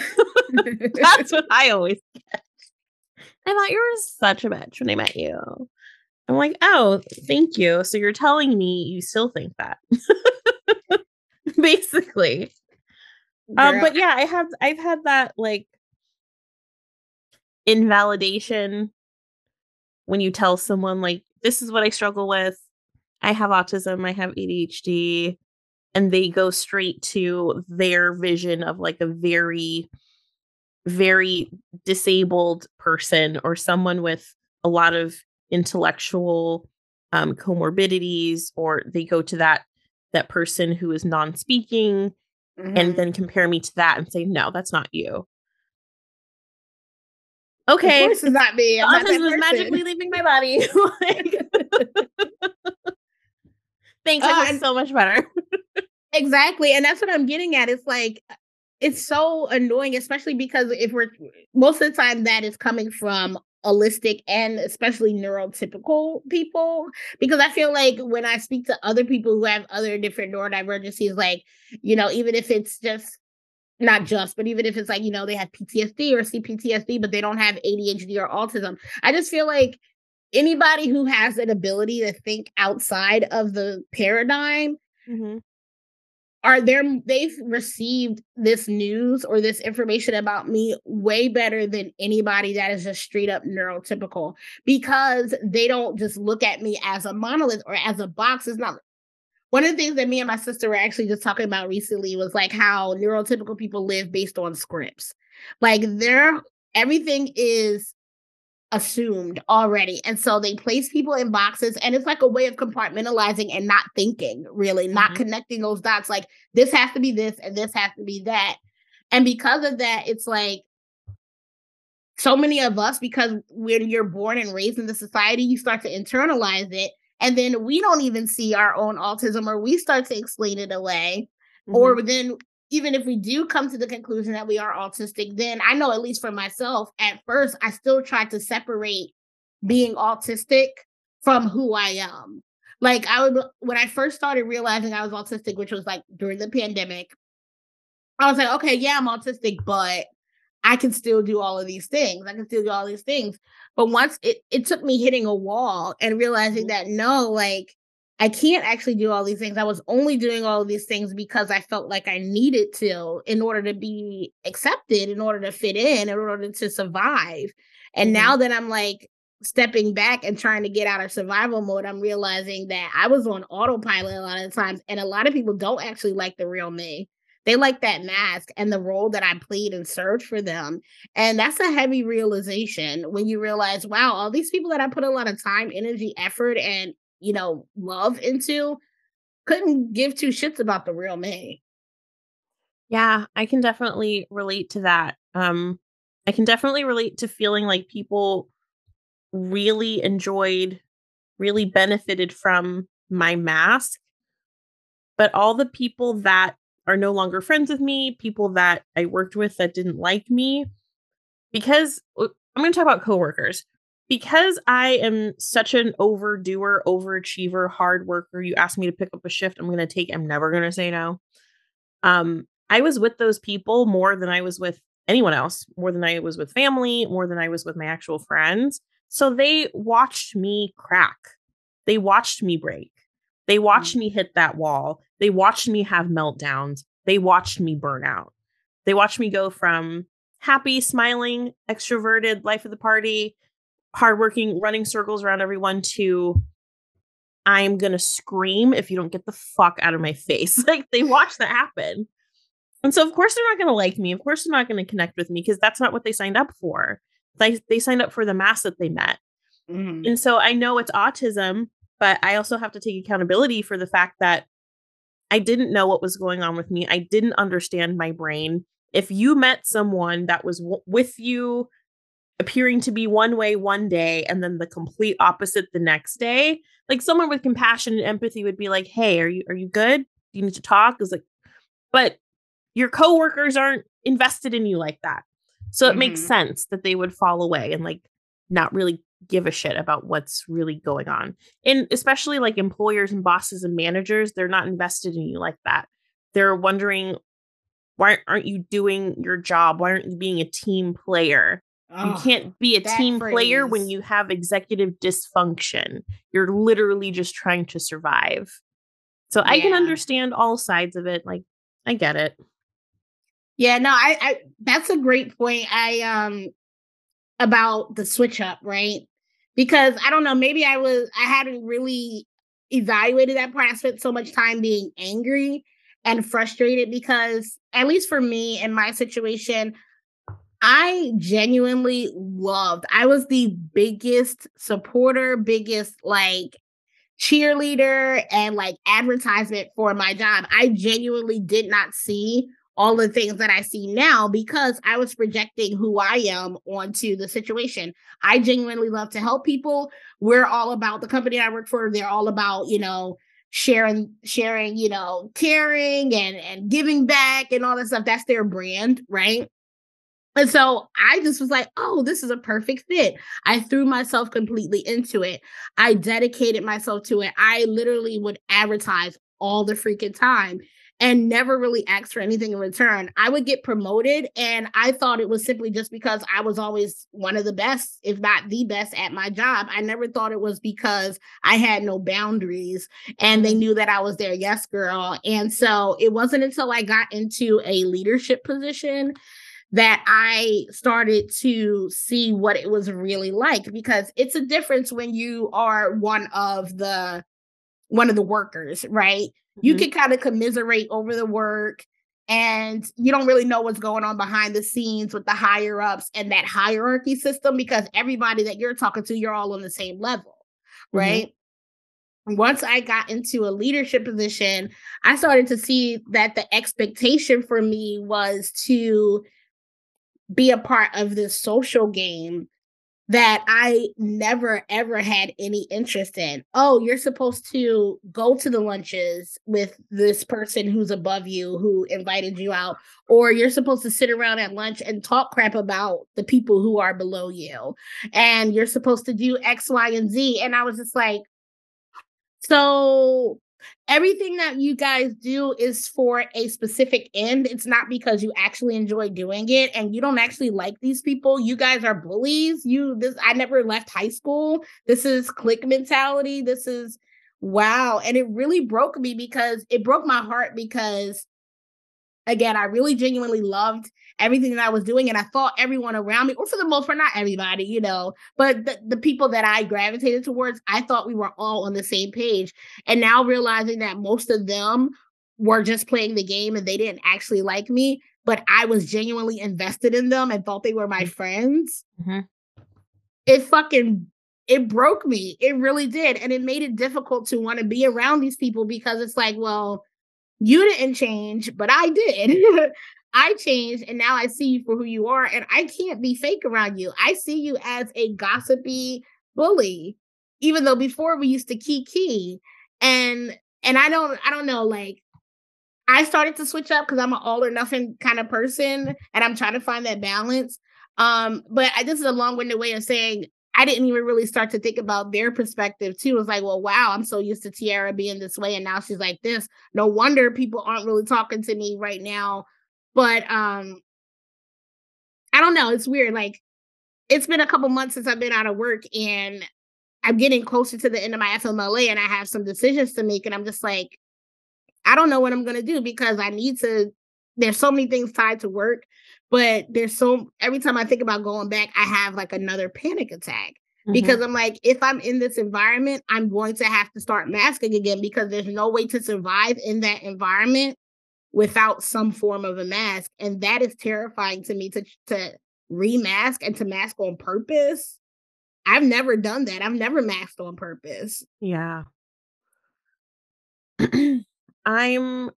[laughs] That's what I always get. I thought you were such a bitch when I met you. I'm like, oh, thank you. So you're telling me you still think that. [laughs] Basically. Um, but yeah, I have I've had that like invalidation when you tell someone like this is what I struggle with. I have autism, I have ADHD, and they go straight to their vision of like a very, very disabled person or someone with a lot of intellectual um, comorbidities, or they go to that that person who is non-speaking mm-hmm. and then compare me to that and say, no, that's not you. Okay. Of course it's not me. I'm autism is magically leaving my body. [laughs] [laughs] Thanks. Uh, I so much better. exactly. And that's what I'm getting at. It's like it's so annoying, especially because if we're most of the time that is coming from allistic and especially neurotypical people because i feel like when i speak to other people who have other different neurodivergencies like you know even if it's just not just, but even if it's like, you know, they have PTSD or CPTSD, but they don't have ADHD or autism. I just feel like anybody who has an ability to think outside of the paradigm mm-hmm. are there they've received this news or this information about me way better than anybody that is just straight up neurotypical because they don't just look at me as a monolith or as a box it's not one of the things that me and my sister were actually just talking about recently was like how neurotypical people live based on scripts. Like their everything is assumed already. And so they place people in boxes and it's like a way of compartmentalizing and not thinking, really, mm-hmm. not connecting those dots. Like this has to be this and this has to be that. And because of that, it's like so many of us, because when you're born and raised in the society, you start to internalize it and then we don't even see our own autism or we start to explain it away mm-hmm. or then even if we do come to the conclusion that we are autistic then i know at least for myself at first i still tried to separate being autistic from who i am like i would when i first started realizing i was autistic which was like during the pandemic i was like okay yeah i'm autistic but I can still do all of these things. I can still do all these things. But once it, it took me hitting a wall and realizing mm-hmm. that no, like I can't actually do all these things. I was only doing all of these things because I felt like I needed to in order to be accepted, in order to fit in, in order to survive. And mm-hmm. now that I'm like stepping back and trying to get out of survival mode, I'm realizing that I was on autopilot a lot of times. And a lot of people don't actually like the real me. They like that mask and the role that I played and served for them. And that's a heavy realization when you realize, wow, all these people that I put a lot of time, energy, effort, and you know, love into couldn't give two shits about the real me. Yeah, I can definitely relate to that. Um, I can definitely relate to feeling like people really enjoyed, really benefited from my mask. But all the people that are no longer friends with me, people that I worked with that didn't like me, because I'm going to talk about coworkers. Because I am such an overdoer, overachiever, hard worker, you ask me to pick up a shift, I'm going to take I'm never going to say no. Um I was with those people more than I was with anyone else, more than I was with family, more than I was with my actual friends. So they watched me crack. They watched me break. They watched mm-hmm. me hit that wall. They watched me have meltdowns. They watched me burn out. They watched me go from happy, smiling, extroverted, life of the party, hardworking, running circles around everyone to I'm going to scream if you don't get the fuck out of my face. [laughs] Like they watched that happen. And so, of course, they're not going to like me. Of course, they're not going to connect with me because that's not what they signed up for. They, they signed up for the mass that they met. Mm-hmm. And so I know it's autism, but I also have to take accountability for the fact that I didn't know what was going on with me. I didn't understand my brain. If you met someone that was w- with you, appearing to be one way one day and then the complete opposite the next day, like someone with compassion and empathy would be like, "Hey, are you are you good? Do you need to talk?" Is like, but your coworkers aren't invested in you like that. So it mm-hmm. makes sense that they would fall away and like not really give a shit about what's really going on. And especially like employers and bosses and managers, they're not invested in you like that. They're wondering why aren't you doing your job? Why aren't you being a team player? Oh, you can't be a team phrase. player when you have executive dysfunction. You're literally just trying to survive. So yeah. I can understand all sides of it. Like I get it. Yeah, no, I, I that's a great point. I um about the switch up, right? Because I don't know, maybe I was I hadn't really evaluated that part. I spent so much time being angry and frustrated because at least for me in my situation, I genuinely loved. I was the biggest supporter, biggest like cheerleader and like advertisement for my job. I genuinely did not see all the things that I see now because I was projecting who I am onto the situation. I genuinely love to help people. We're all about the company I work for, they're all about, you know, sharing sharing, you know, caring and and giving back and all that stuff. That's their brand, right? And so I just was like, oh, this is a perfect fit. I threw myself completely into it. I dedicated myself to it. I literally would advertise all the freaking time and never really asked for anything in return. I would get promoted, and I thought it was simply just because I was always one of the best, if not the best, at my job. I never thought it was because I had no boundaries and they knew that I was their yes girl. And so it wasn't until I got into a leadership position that I started to see what it was really like because it's a difference when you are one of the one of the workers, right? Mm-hmm. You can kind of commiserate over the work and you don't really know what's going on behind the scenes with the higher ups and that hierarchy system because everybody that you're talking to, you're all on the same level, mm-hmm. right? Mm-hmm. Once I got into a leadership position, I started to see that the expectation for me was to be a part of this social game that I never ever had any interest in. Oh, you're supposed to go to the lunches with this person who's above you who invited you out, or you're supposed to sit around at lunch and talk crap about the people who are below you, and you're supposed to do X, Y, and Z. And I was just like, so everything that you guys do is for a specific end. It's not because you actually enjoy doing it and you don't actually like these people. You guys are bullies. You this I never left high school. This is clique mentality. This is wow. And it really broke me because it broke my heart because again, I really genuinely loved everything that I was doing. And I thought everyone around me, or for the most part, not everybody, you know, but the, the people that I gravitated towards, I thought we were all on the same page. And now realizing that most of them were just playing the game and they didn't actually like me, but I was genuinely invested in them and thought they were my mm-hmm. friends. Mm-hmm. It fucking it broke me. It really did. And it made it difficult to want to be around these people because it's like, well, you didn't change, but I did. [laughs] I changed and now I see you for who you are. And I can't be fake around you. I see you as a gossipy bully, even though before we used to key key. And and I don't I don't know, like I started to switch up because I'm an all or nothing kind of person and I'm trying to find that balance. Um, but I, this is a long-winded way of saying I didn't even really start to think about their perspective too. It was like, well, wow, I'm so used to Tiara being this way, and now she's like this. No wonder people aren't really talking to me right now. But um, I don't know. It's weird. Like, it's been a couple months since I've been out of work, and I'm getting closer to the end of my FMLA, and I have some decisions to make, and I'm just like, I don't know what I'm gonna do because I need to. There's so many things tied to work but there's so every time I think about going back, I have like another panic attack mm-hmm. because I'm like, if I'm in this environment, I'm going to have to start masking again because there's no way to survive in that environment without some form of a mask. And that is terrifying to me to to remask and to mask on purpose. I've never done that. I've never masked on purpose. Yeah. [clears throat] I'm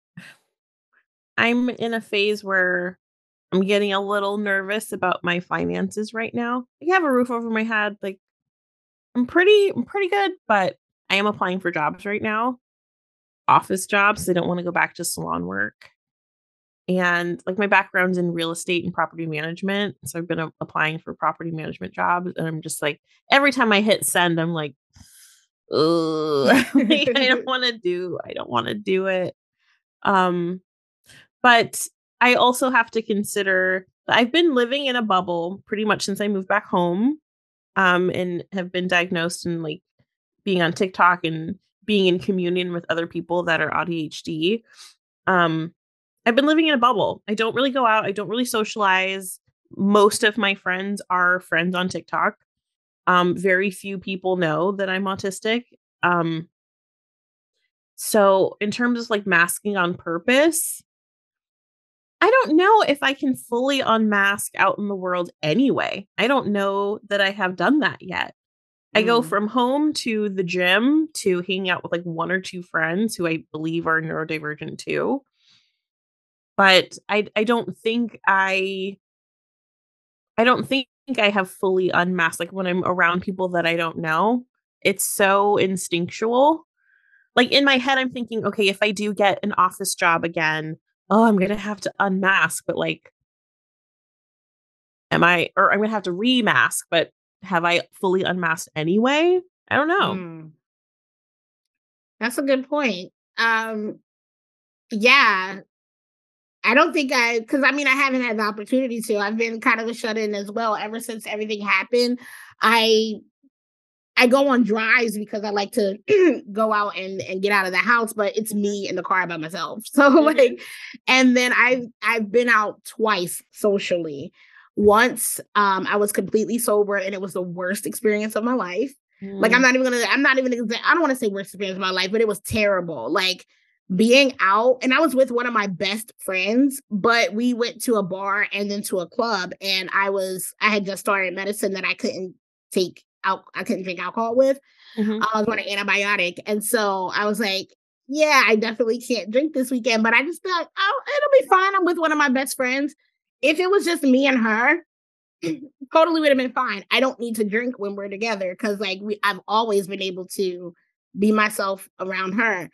I'm in a phase where I'm getting a little nervous about my finances right now. I have a roof over my head. Like I'm pretty I'm pretty good, but I am applying for jobs right now. Office jobs. I don't want to go back to salon work. And like my background's in real estate and property management. So I've been a- applying for property management jobs. And I'm just like, every time I hit send, I'm like, [laughs] like, I don't [laughs] want to do, I don't want to do it. Um, but I also have to consider that I've been living in a bubble pretty much since I moved back home um and have been diagnosed and like being on TikTok and being in communion with other people that are ADHD. Um I've been living in a bubble. I don't really go out, I don't really socialize. Most of my friends are friends on TikTok. Um very few people know that I'm autistic. Um so in terms of like masking on purpose, I don't know if I can fully unmask out in the world anyway. I don't know that I have done that yet. I go mm. from home to the gym to hanging out with like one or two friends who I believe are neurodivergent too. But I I don't think I I don't think I have fully unmasked like when I'm around people that I don't know. It's so instinctual. Like in my head I'm thinking, okay, if I do get an office job again, oh, I'm going to have to unmask, but like, am I, or I'm going to have to remask, but have I fully unmasked anyway? I don't know. Mm. That's a good point. Um, yeah, I don't think I, because I mean, I haven't had the opportunity to. I've been kind of a shut in as well ever since everything happened. I I go on drives because I like to [clears throat] go out and, and get out of the house, but it's me in the car by myself. [laughs] So mm-hmm. like, and then I've I've been out twice socially. Once um I was completely sober and it was the worst experience of my life. Mm. Like I'm mm. not even gonna I'm not even I don't want to say worst experience of my life, but it was terrible. Like being out and I was with one of my best friends, but we went to a bar and then to a club and I was I had just started medicine that I couldn't take out I couldn't drink alcohol with. Mm-hmm. I was on an antibiotic. And so I was like, yeah, I definitely can't drink this weekend, but I just thought, oh, it'll be fine. I'm with one of my best friends. If it was just me and her, mm-hmm. totally would have been fine. I don't need to drink when we're together because like we I've always been able to be myself around her.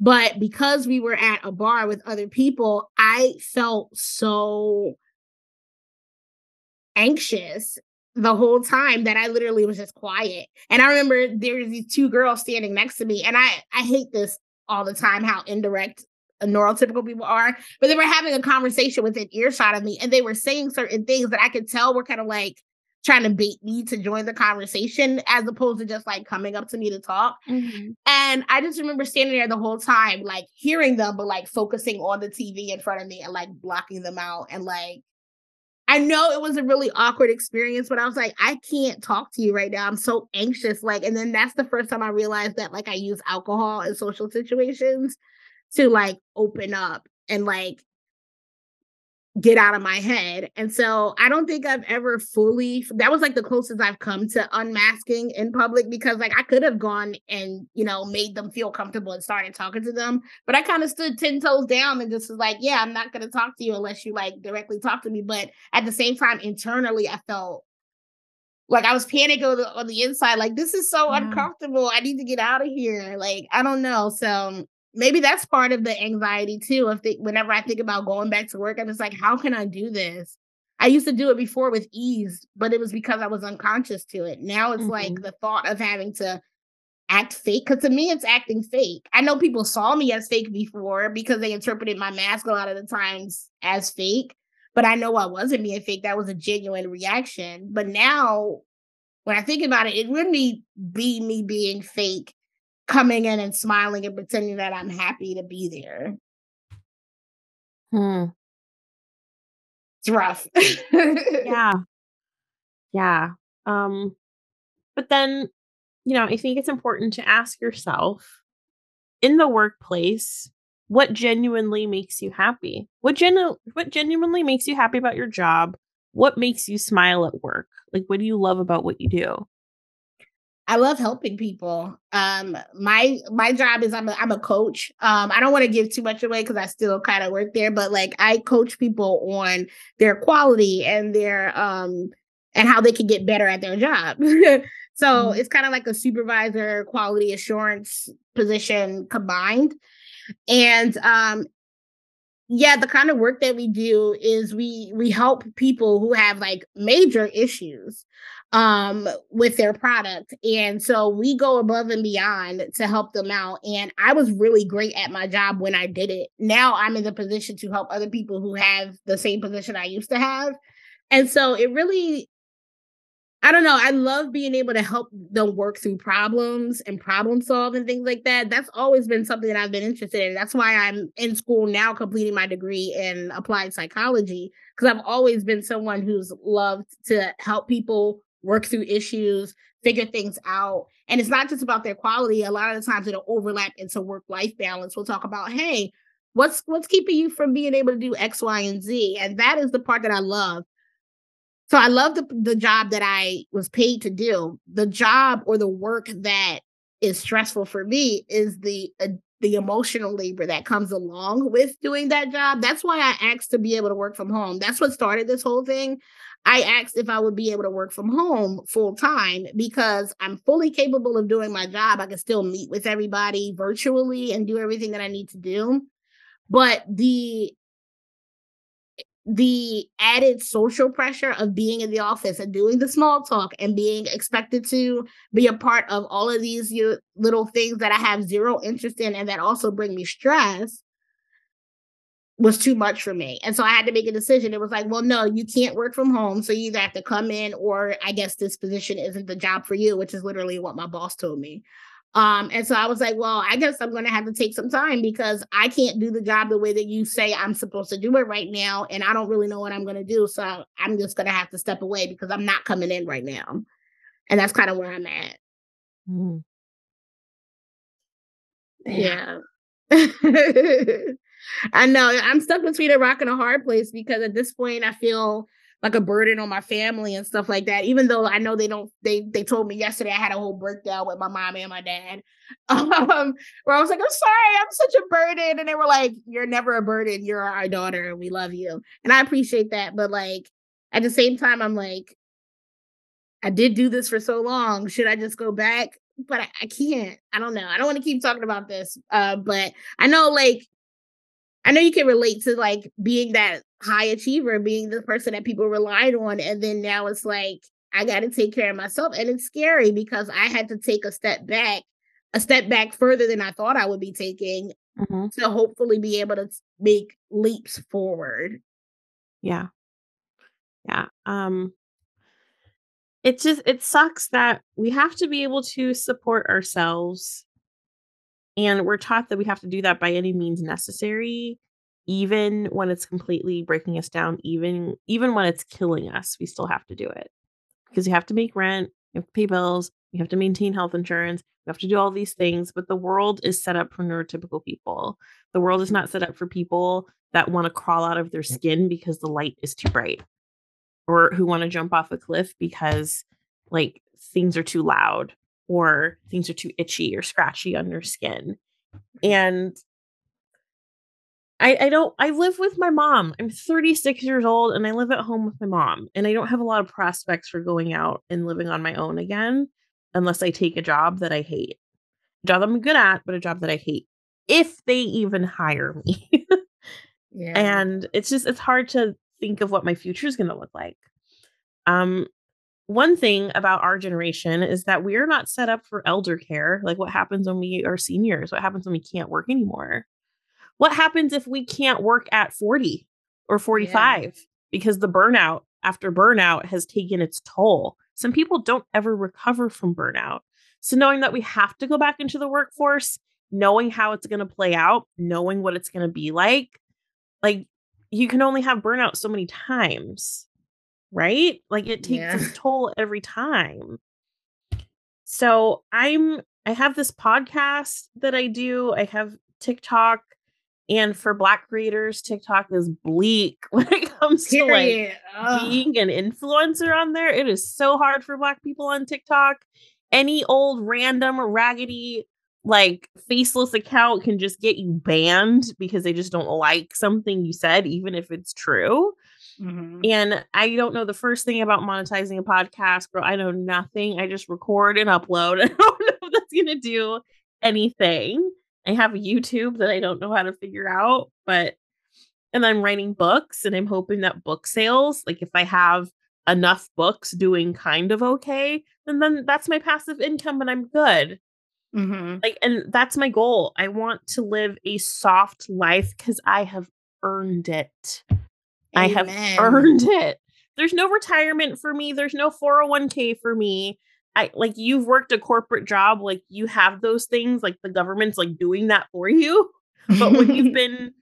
But because we were at a bar with other people, I felt so anxious the whole time that I literally was just quiet. And I remember there was these two girls standing next to me, and I I hate this all the time how indirect neurotypical people are, but they were having a conversation within earshot of me, and they were saying certain things that I could tell were kind of like trying to bait me to join the conversation as opposed to just like coming up to me to talk. Mm-hmm. And I just remember standing there the whole time, like hearing them, but like focusing on the TV in front of me and like blocking them out and like I know it was a really awkward experience, but I was like, I can't talk to you right now. I'm so anxious. Like, and then that's the first time I realized that like I use alcohol in social situations to like open up and like get out of my head. And so I don't think I've ever fully that was like the closest I've come to unmasking in public because like I could have gone and you know made them feel comfortable and started talking to them. But I kind of stood 10 toes down and just was like, yeah, I'm not gonna talk to you unless you like directly talk to me. But at the same time, internally, I felt like I was panicking on the, on the inside, like this is so uncomfortable. I need to get out of here. Like, I don't know. So maybe that's part of the anxiety too. If they, whenever I think about going back to work, I'm just like, how can I do this? I used to do it before with ease, but it was because I was unconscious to it. Now it's mm-hmm. like the thought of having to act fake because to me it's acting fake i know people saw me as fake before because they interpreted my mask a lot of the times as fake but i know i wasn't being fake that was a genuine reaction but now when i think about it it wouldn't be, be me being fake coming in and smiling and pretending that i'm happy to be there hmm it's rough [laughs] yeah yeah um but then you know, I think it's important to ask yourself in the workplace what genuinely makes you happy. What genu- what genuinely makes you happy about your job? What makes you smile at work? Like what do you love about what you do? I love helping people. Um, my my job is I'm a, I'm a coach. Um, I don't want to give too much away because I still kind of work there, but like I coach people on their quality and their um and how they can get better at their job. [laughs] So mm-hmm. it's kind of like a supervisor quality assurance position combined. And um yeah, the kind of work that we do is we we help people who have like major issues um with their product and so we go above and beyond to help them out and i was really great at my job when i did it now i'm in the position to help other people who have the same position i used to have and so it really I don't know. I love being able to help them work through problems and problem solve and things like that. That's always been something that I've been interested in. That's why I'm in school now completing my degree in applied psychology because I've always been someone who's loved to help people work through issues, figure things out. And it's not just about their quality. A lot of the times it'll overlap into work life balance. We'll talk about, hey, what's what's keeping you from being able to do X, Y, and Z? And that is the part that I love so I love the the job that I was paid to do. The job or the work that is stressful for me is the uh, the emotional labor that comes along with doing that job. That's why I asked to be able to work from home. That's what started this whole thing. I asked if I would be able to work from home full time because I'm fully capable of doing my job. I can still meet with everybody virtually and do everything that I need to do. But the the added social pressure of being in the office and doing the small talk and being expected to be a part of all of these you, little things that I have zero interest in and that also bring me stress was too much for me. And so I had to make a decision. It was like, well, no, you can't work from home. So you either have to come in or I guess this position isn't the job for you, which is literally what my boss told me. Um, and so I was like, well, I guess I'm going to have to take some time because I can't do the job the way that you say I'm supposed to do it right now. And I don't really know what I'm going to do. So I'm just going to have to step away because I'm not coming in right now. And that's kind of where I'm at. Mm. Yeah. [laughs] I know I'm stuck between a rock and a hard place because at this point I feel like a burden on my family and stuff like that. Even though I know they don't, they they told me yesterday I had a whole breakdown with my mom and my dad, [laughs] um, where I was like, I'm sorry, I'm such a burden, and they were like, You're never a burden. You're our daughter, and we love you, and I appreciate that. But like at the same time, I'm like, I did do this for so long. Should I just go back? But I, I can't. I don't know. I don't want to keep talking about this. Uh, but I know like I know you can relate to like being that high achiever, being the person that people relied on. And then now it's like, I got to take care of myself. And it's scary because I had to take a step back, a step back further than I thought I would be taking mm-hmm. to hopefully be able to make leaps forward. Yeah. Yeah. Um, it just it sucks that we have to be able to support ourselves and we're taught that we have to do that by any means necessary, even when it's completely breaking us down, even even when it's killing us, we still have to do it. Because you have to make rent, you have to pay bills, you have to maintain health insurance, you have to do all these things, but the world is set up for neurotypical people. The world is not set up for people that want to crawl out of their skin because the light is too bright or who want to jump off a cliff because like things are too loud or things are too itchy or scratchy on your skin. And I, I don't I live with my mom. I'm 36 years old and I live at home with my mom. And I don't have a lot of prospects for going out and living on my own again unless I take a job that I hate. A job I'm good at, but a job that I hate. If they even hire me. [laughs] yeah. And it's just it's hard to think of what my future is going to look like. Um, one thing about our generation is that we are not set up for elder care. Like, what happens when we are seniors? What happens when we can't work anymore? What happens if we can't work at 40 or 45 yeah. because the burnout after burnout has taken its toll? Some people don't ever recover from burnout. So, knowing that we have to go back into the workforce, knowing how it's going to play out, knowing what it's going to be like, like you can only have burnout so many times right? Like it takes yeah. its toll every time. So I'm I have this podcast that I do. I have TikTok and for black creators TikTok is bleak [laughs] when it comes Period. to like Ugh. being an influencer on there. It is so hard for black people on TikTok. Any old random raggedy like faceless account can just get you banned because they just don't like something you said even if it's true. Mm-hmm. And I don't know the first thing about monetizing a podcast, girl. I know nothing. I just record and upload. [laughs] I don't know if that's going to do anything. I have YouTube that I don't know how to figure out, but and I'm writing books and I'm hoping that book sales, like if I have enough books doing kind of okay, then then that's my passive income and I'm good. Mm-hmm. Like, and that's my goal. I want to live a soft life because I have earned it. I have earned it. There's no retirement for me. There's no 401k for me. I like you've worked a corporate job, like you have those things, like the government's like doing that for you. But when you've [laughs] been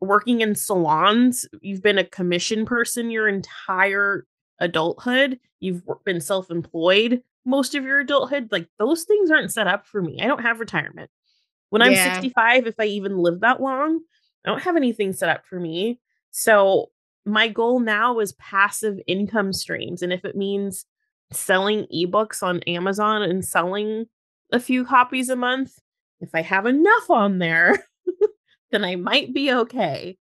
working in salons, you've been a commission person your entire adulthood, you've been self employed most of your adulthood, like those things aren't set up for me. I don't have retirement. When I'm yeah. 65, if I even live that long, I don't have anything set up for me. So my goal now is passive income streams. And if it means selling ebooks on Amazon and selling a few copies a month, if I have enough on there, [laughs] then I might be okay.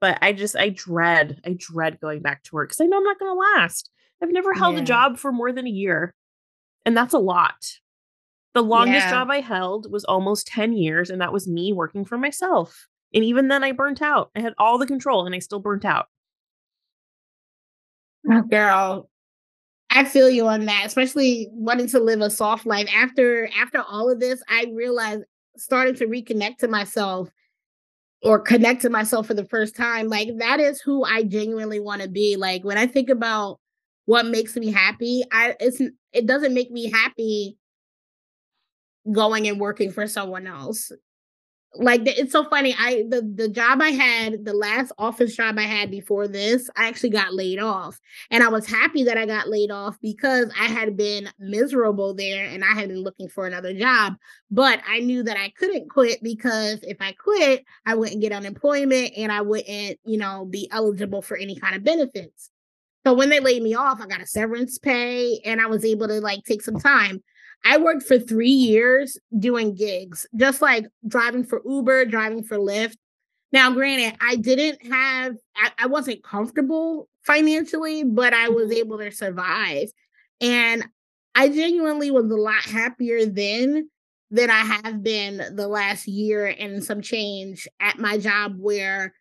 But I just, I dread, I dread going back to work because I know I'm not going to last. I've never held yeah. a job for more than a year. And that's a lot. The longest yeah. job I held was almost 10 years, and that was me working for myself. And even then, I burnt out. I had all the control and I still burnt out. Oh, girl, I feel you on that, especially wanting to live a soft life. After after all of this, I realized starting to reconnect to myself or connect to myself for the first time. Like that is who I genuinely want to be. Like when I think about what makes me happy, I it's it doesn't make me happy going and working for someone else like it's so funny i the the job i had the last office job i had before this i actually got laid off. And i was happy that i got laid off because i had been miserable there and i had been looking for another job. But i knew that i couldn't quit because if i quit i wouldn't get unemployment and i wouldn't you know be eligible for any kind of benefits. So when they laid me off i got a severance pay and i was able to like take some time I worked for three years doing gigs, just like driving for Uber, driving for Lyft. Now, granted, I didn't have, I, I wasn't comfortable financially, but I was mm-hmm. able to survive. And I genuinely was a lot happier then than I have been the last year and some change at my job where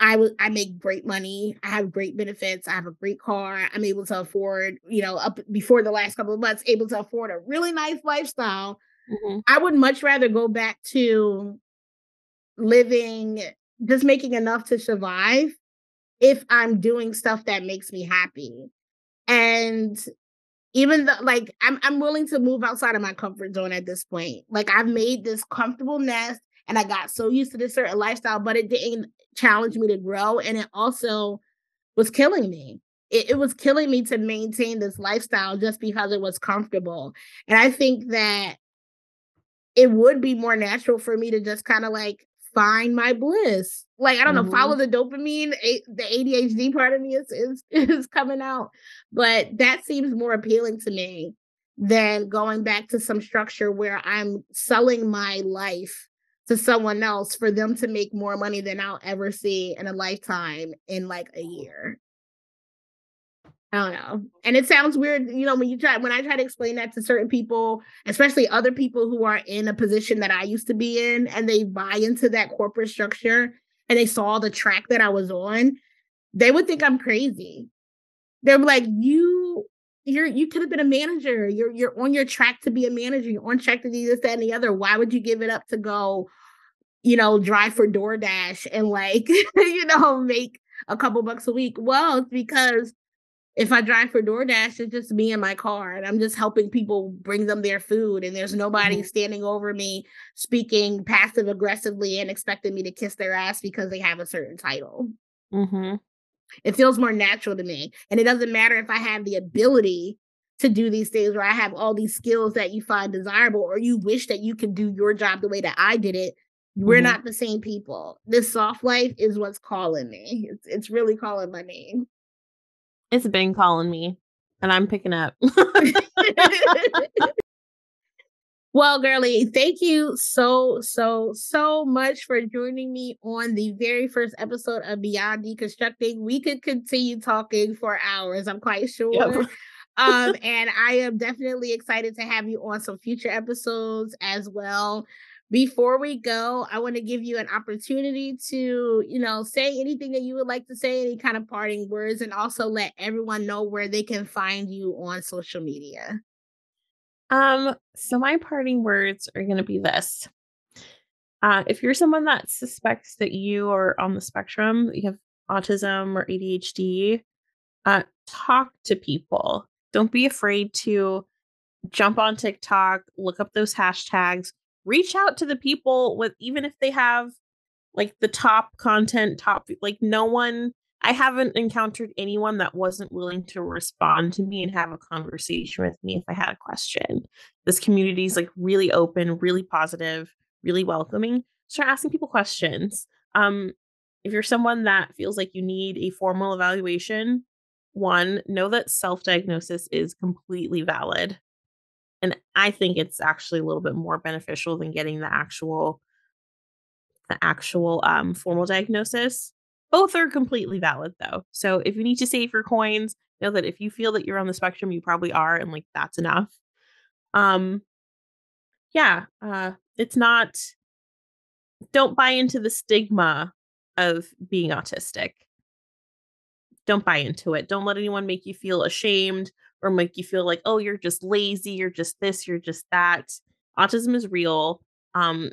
I I make great money. I have great benefits. I have a great car. I'm able to afford, you know, up before the last couple of months, able to afford a really nice lifestyle. Mm-hmm. I would much rather go back to living just making enough to survive if I'm doing stuff that makes me happy. And even though like I'm I'm willing to move outside of my comfort zone at this point. Like I've made this comfortable nest and I got so used to this certain lifestyle, but it didn't challenge me to grow. And it also was killing me. It, it was killing me to maintain this lifestyle just because it was comfortable. And I think that it would be more natural for me to just kind of like find my bliss. Like I don't mm-hmm. know, follow the dopamine. A- the ADHD part of me is, is [laughs] is coming out, but that seems more appealing to me than going back to some structure where I'm selling my life to someone else for them to make more money than I'll ever see in a lifetime in like a year. I don't know. And it sounds weird, you know, when you try when I try to explain that to certain people, especially other people who are in a position that I used to be in and they buy into that corporate structure and they saw the track that I was on, they would think I'm crazy. They're like, you you're you could have been a manager. You're you're on your track to be a manager. You're on track to do this, that, and the other. Why would you give it up to go, you know, drive for DoorDash and like, [laughs] you know, make a couple bucks a week? Well, it's because if I drive for DoorDash, it's just me in my car, and I'm just helping people bring them their food, and there's nobody mm-hmm. standing over me speaking passive aggressively and expecting me to kiss their ass because they have a certain title. Mm-hmm. It feels more natural to me. And it doesn't matter if I have the ability to do these things or I have all these skills that you find desirable or you wish that you could do your job the way that I did it. We're mm-hmm. not the same people. This soft life is what's calling me. It's, it's really calling my name. It's been calling me and I'm picking up. [laughs] [laughs] Well, girly, thank you so, so, so much for joining me on the very first episode of Beyond Deconstructing. We could continue talking for hours, I'm quite sure. Yep. um, [laughs] and I am definitely excited to have you on some future episodes as well. Before we go, I want to give you an opportunity to, you know, say anything that you would like to say, any kind of parting words, and also let everyone know where they can find you on social media. Um, so my parting words are going to be this. Uh, if you're someone that suspects that you are on the spectrum, you have autism or ADHD, uh, talk to people. Don't be afraid to jump on TikTok, look up those hashtags, reach out to the people with even if they have like the top content, top like no one I haven't encountered anyone that wasn't willing to respond to me and have a conversation with me if I had a question. This community is like really open, really positive, really welcoming. Start asking people questions. Um, if you're someone that feels like you need a formal evaluation, one, know that self diagnosis is completely valid. And I think it's actually a little bit more beneficial than getting the actual the actual um, formal diagnosis both are completely valid though. So if you need to save your coins, know that if you feel that you're on the spectrum, you probably are, and like that's enough. Um yeah, uh it's not don't buy into the stigma of being autistic. Don't buy into it. Don't let anyone make you feel ashamed or make you feel like, oh, you're just lazy, you're just this, you're just that. Autism is real. Um,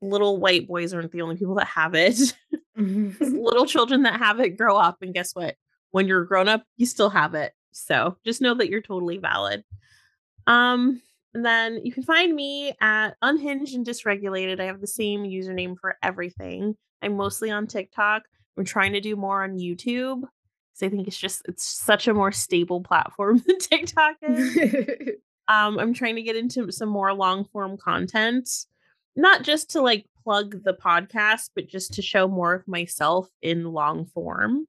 little white boys aren't the only people that have it. [laughs] Mm-hmm. little children that have it grow up, and guess what? When you're grown up, you still have it. So just know that you're totally valid. Um, and then you can find me at Unhinged and Dysregulated. I have the same username for everything. I'm mostly on TikTok. I'm trying to do more on YouTube because I think it's just it's such a more stable platform [laughs] than TikTok is. [laughs] um, I'm trying to get into some more long form content not just to like plug the podcast, but just to show more of myself in long form.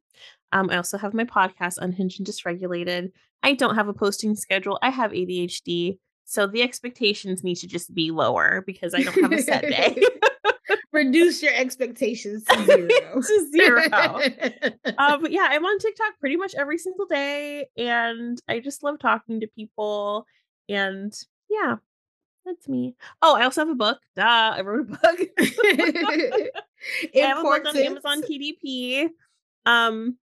Um, I also have my podcast, Unhinged and Dysregulated. I don't have a posting schedule. I have ADHD. So the expectations need to just be lower because I don't have a set day. [laughs] Reduce your expectations to [laughs] zero. to zero. [laughs] uh, but yeah, I'm on TikTok pretty much every single day. And I just love talking to people. And yeah, that's me. Oh, I also have a book. Duh, I wrote a book. [laughs] [laughs] I have a book on Amazon KDP. Um,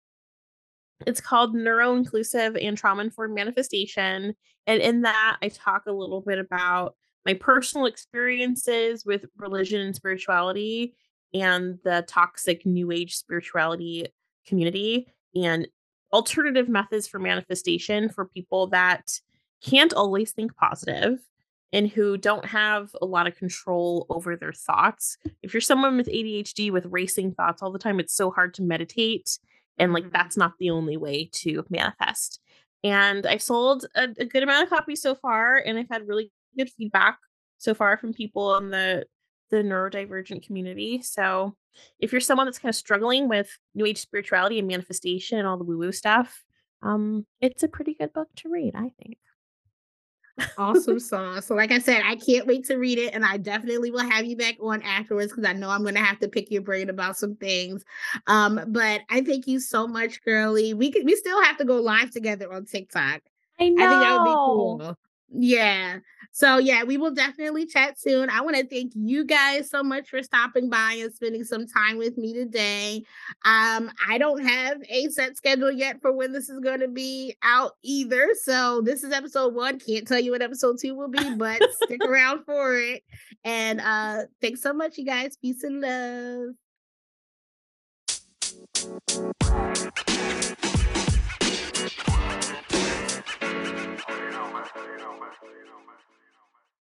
it's called Neuro Inclusive and Trauma Informed Manifestation. And in that, I talk a little bit about my personal experiences with religion and spirituality and the toxic new age spirituality community and alternative methods for manifestation for people that can't always think positive and who don't have a lot of control over their thoughts. If you're someone with ADHD with racing thoughts all the time, it's so hard to meditate. And like, mm-hmm. that's not the only way to manifest. And I've sold a, a good amount of copies so far, and I've had really good feedback so far from people in the the neurodivergent community. So if you're someone that's kind of struggling with new age spirituality and manifestation and all the woo woo stuff, um, it's a pretty good book to read, I think awesome song. So, like I said, I can't wait to read it, and I definitely will have you back on afterwards because I know I'm going to have to pick your brain about some things. Um, but I thank you so much, girly. We could we still have to go live together on TikTok. I know. I think that would be cool. Yeah. So yeah, we will definitely chat soon. I want to thank you guys so much for stopping by and spending some time with me today. Um, I don't have a set schedule yet for when this is going to be out either. So this is episode one. Can't tell you what episode two will be, but stick [laughs] around for it. And uh thanks so much, you guys. Peace and love. You know, man.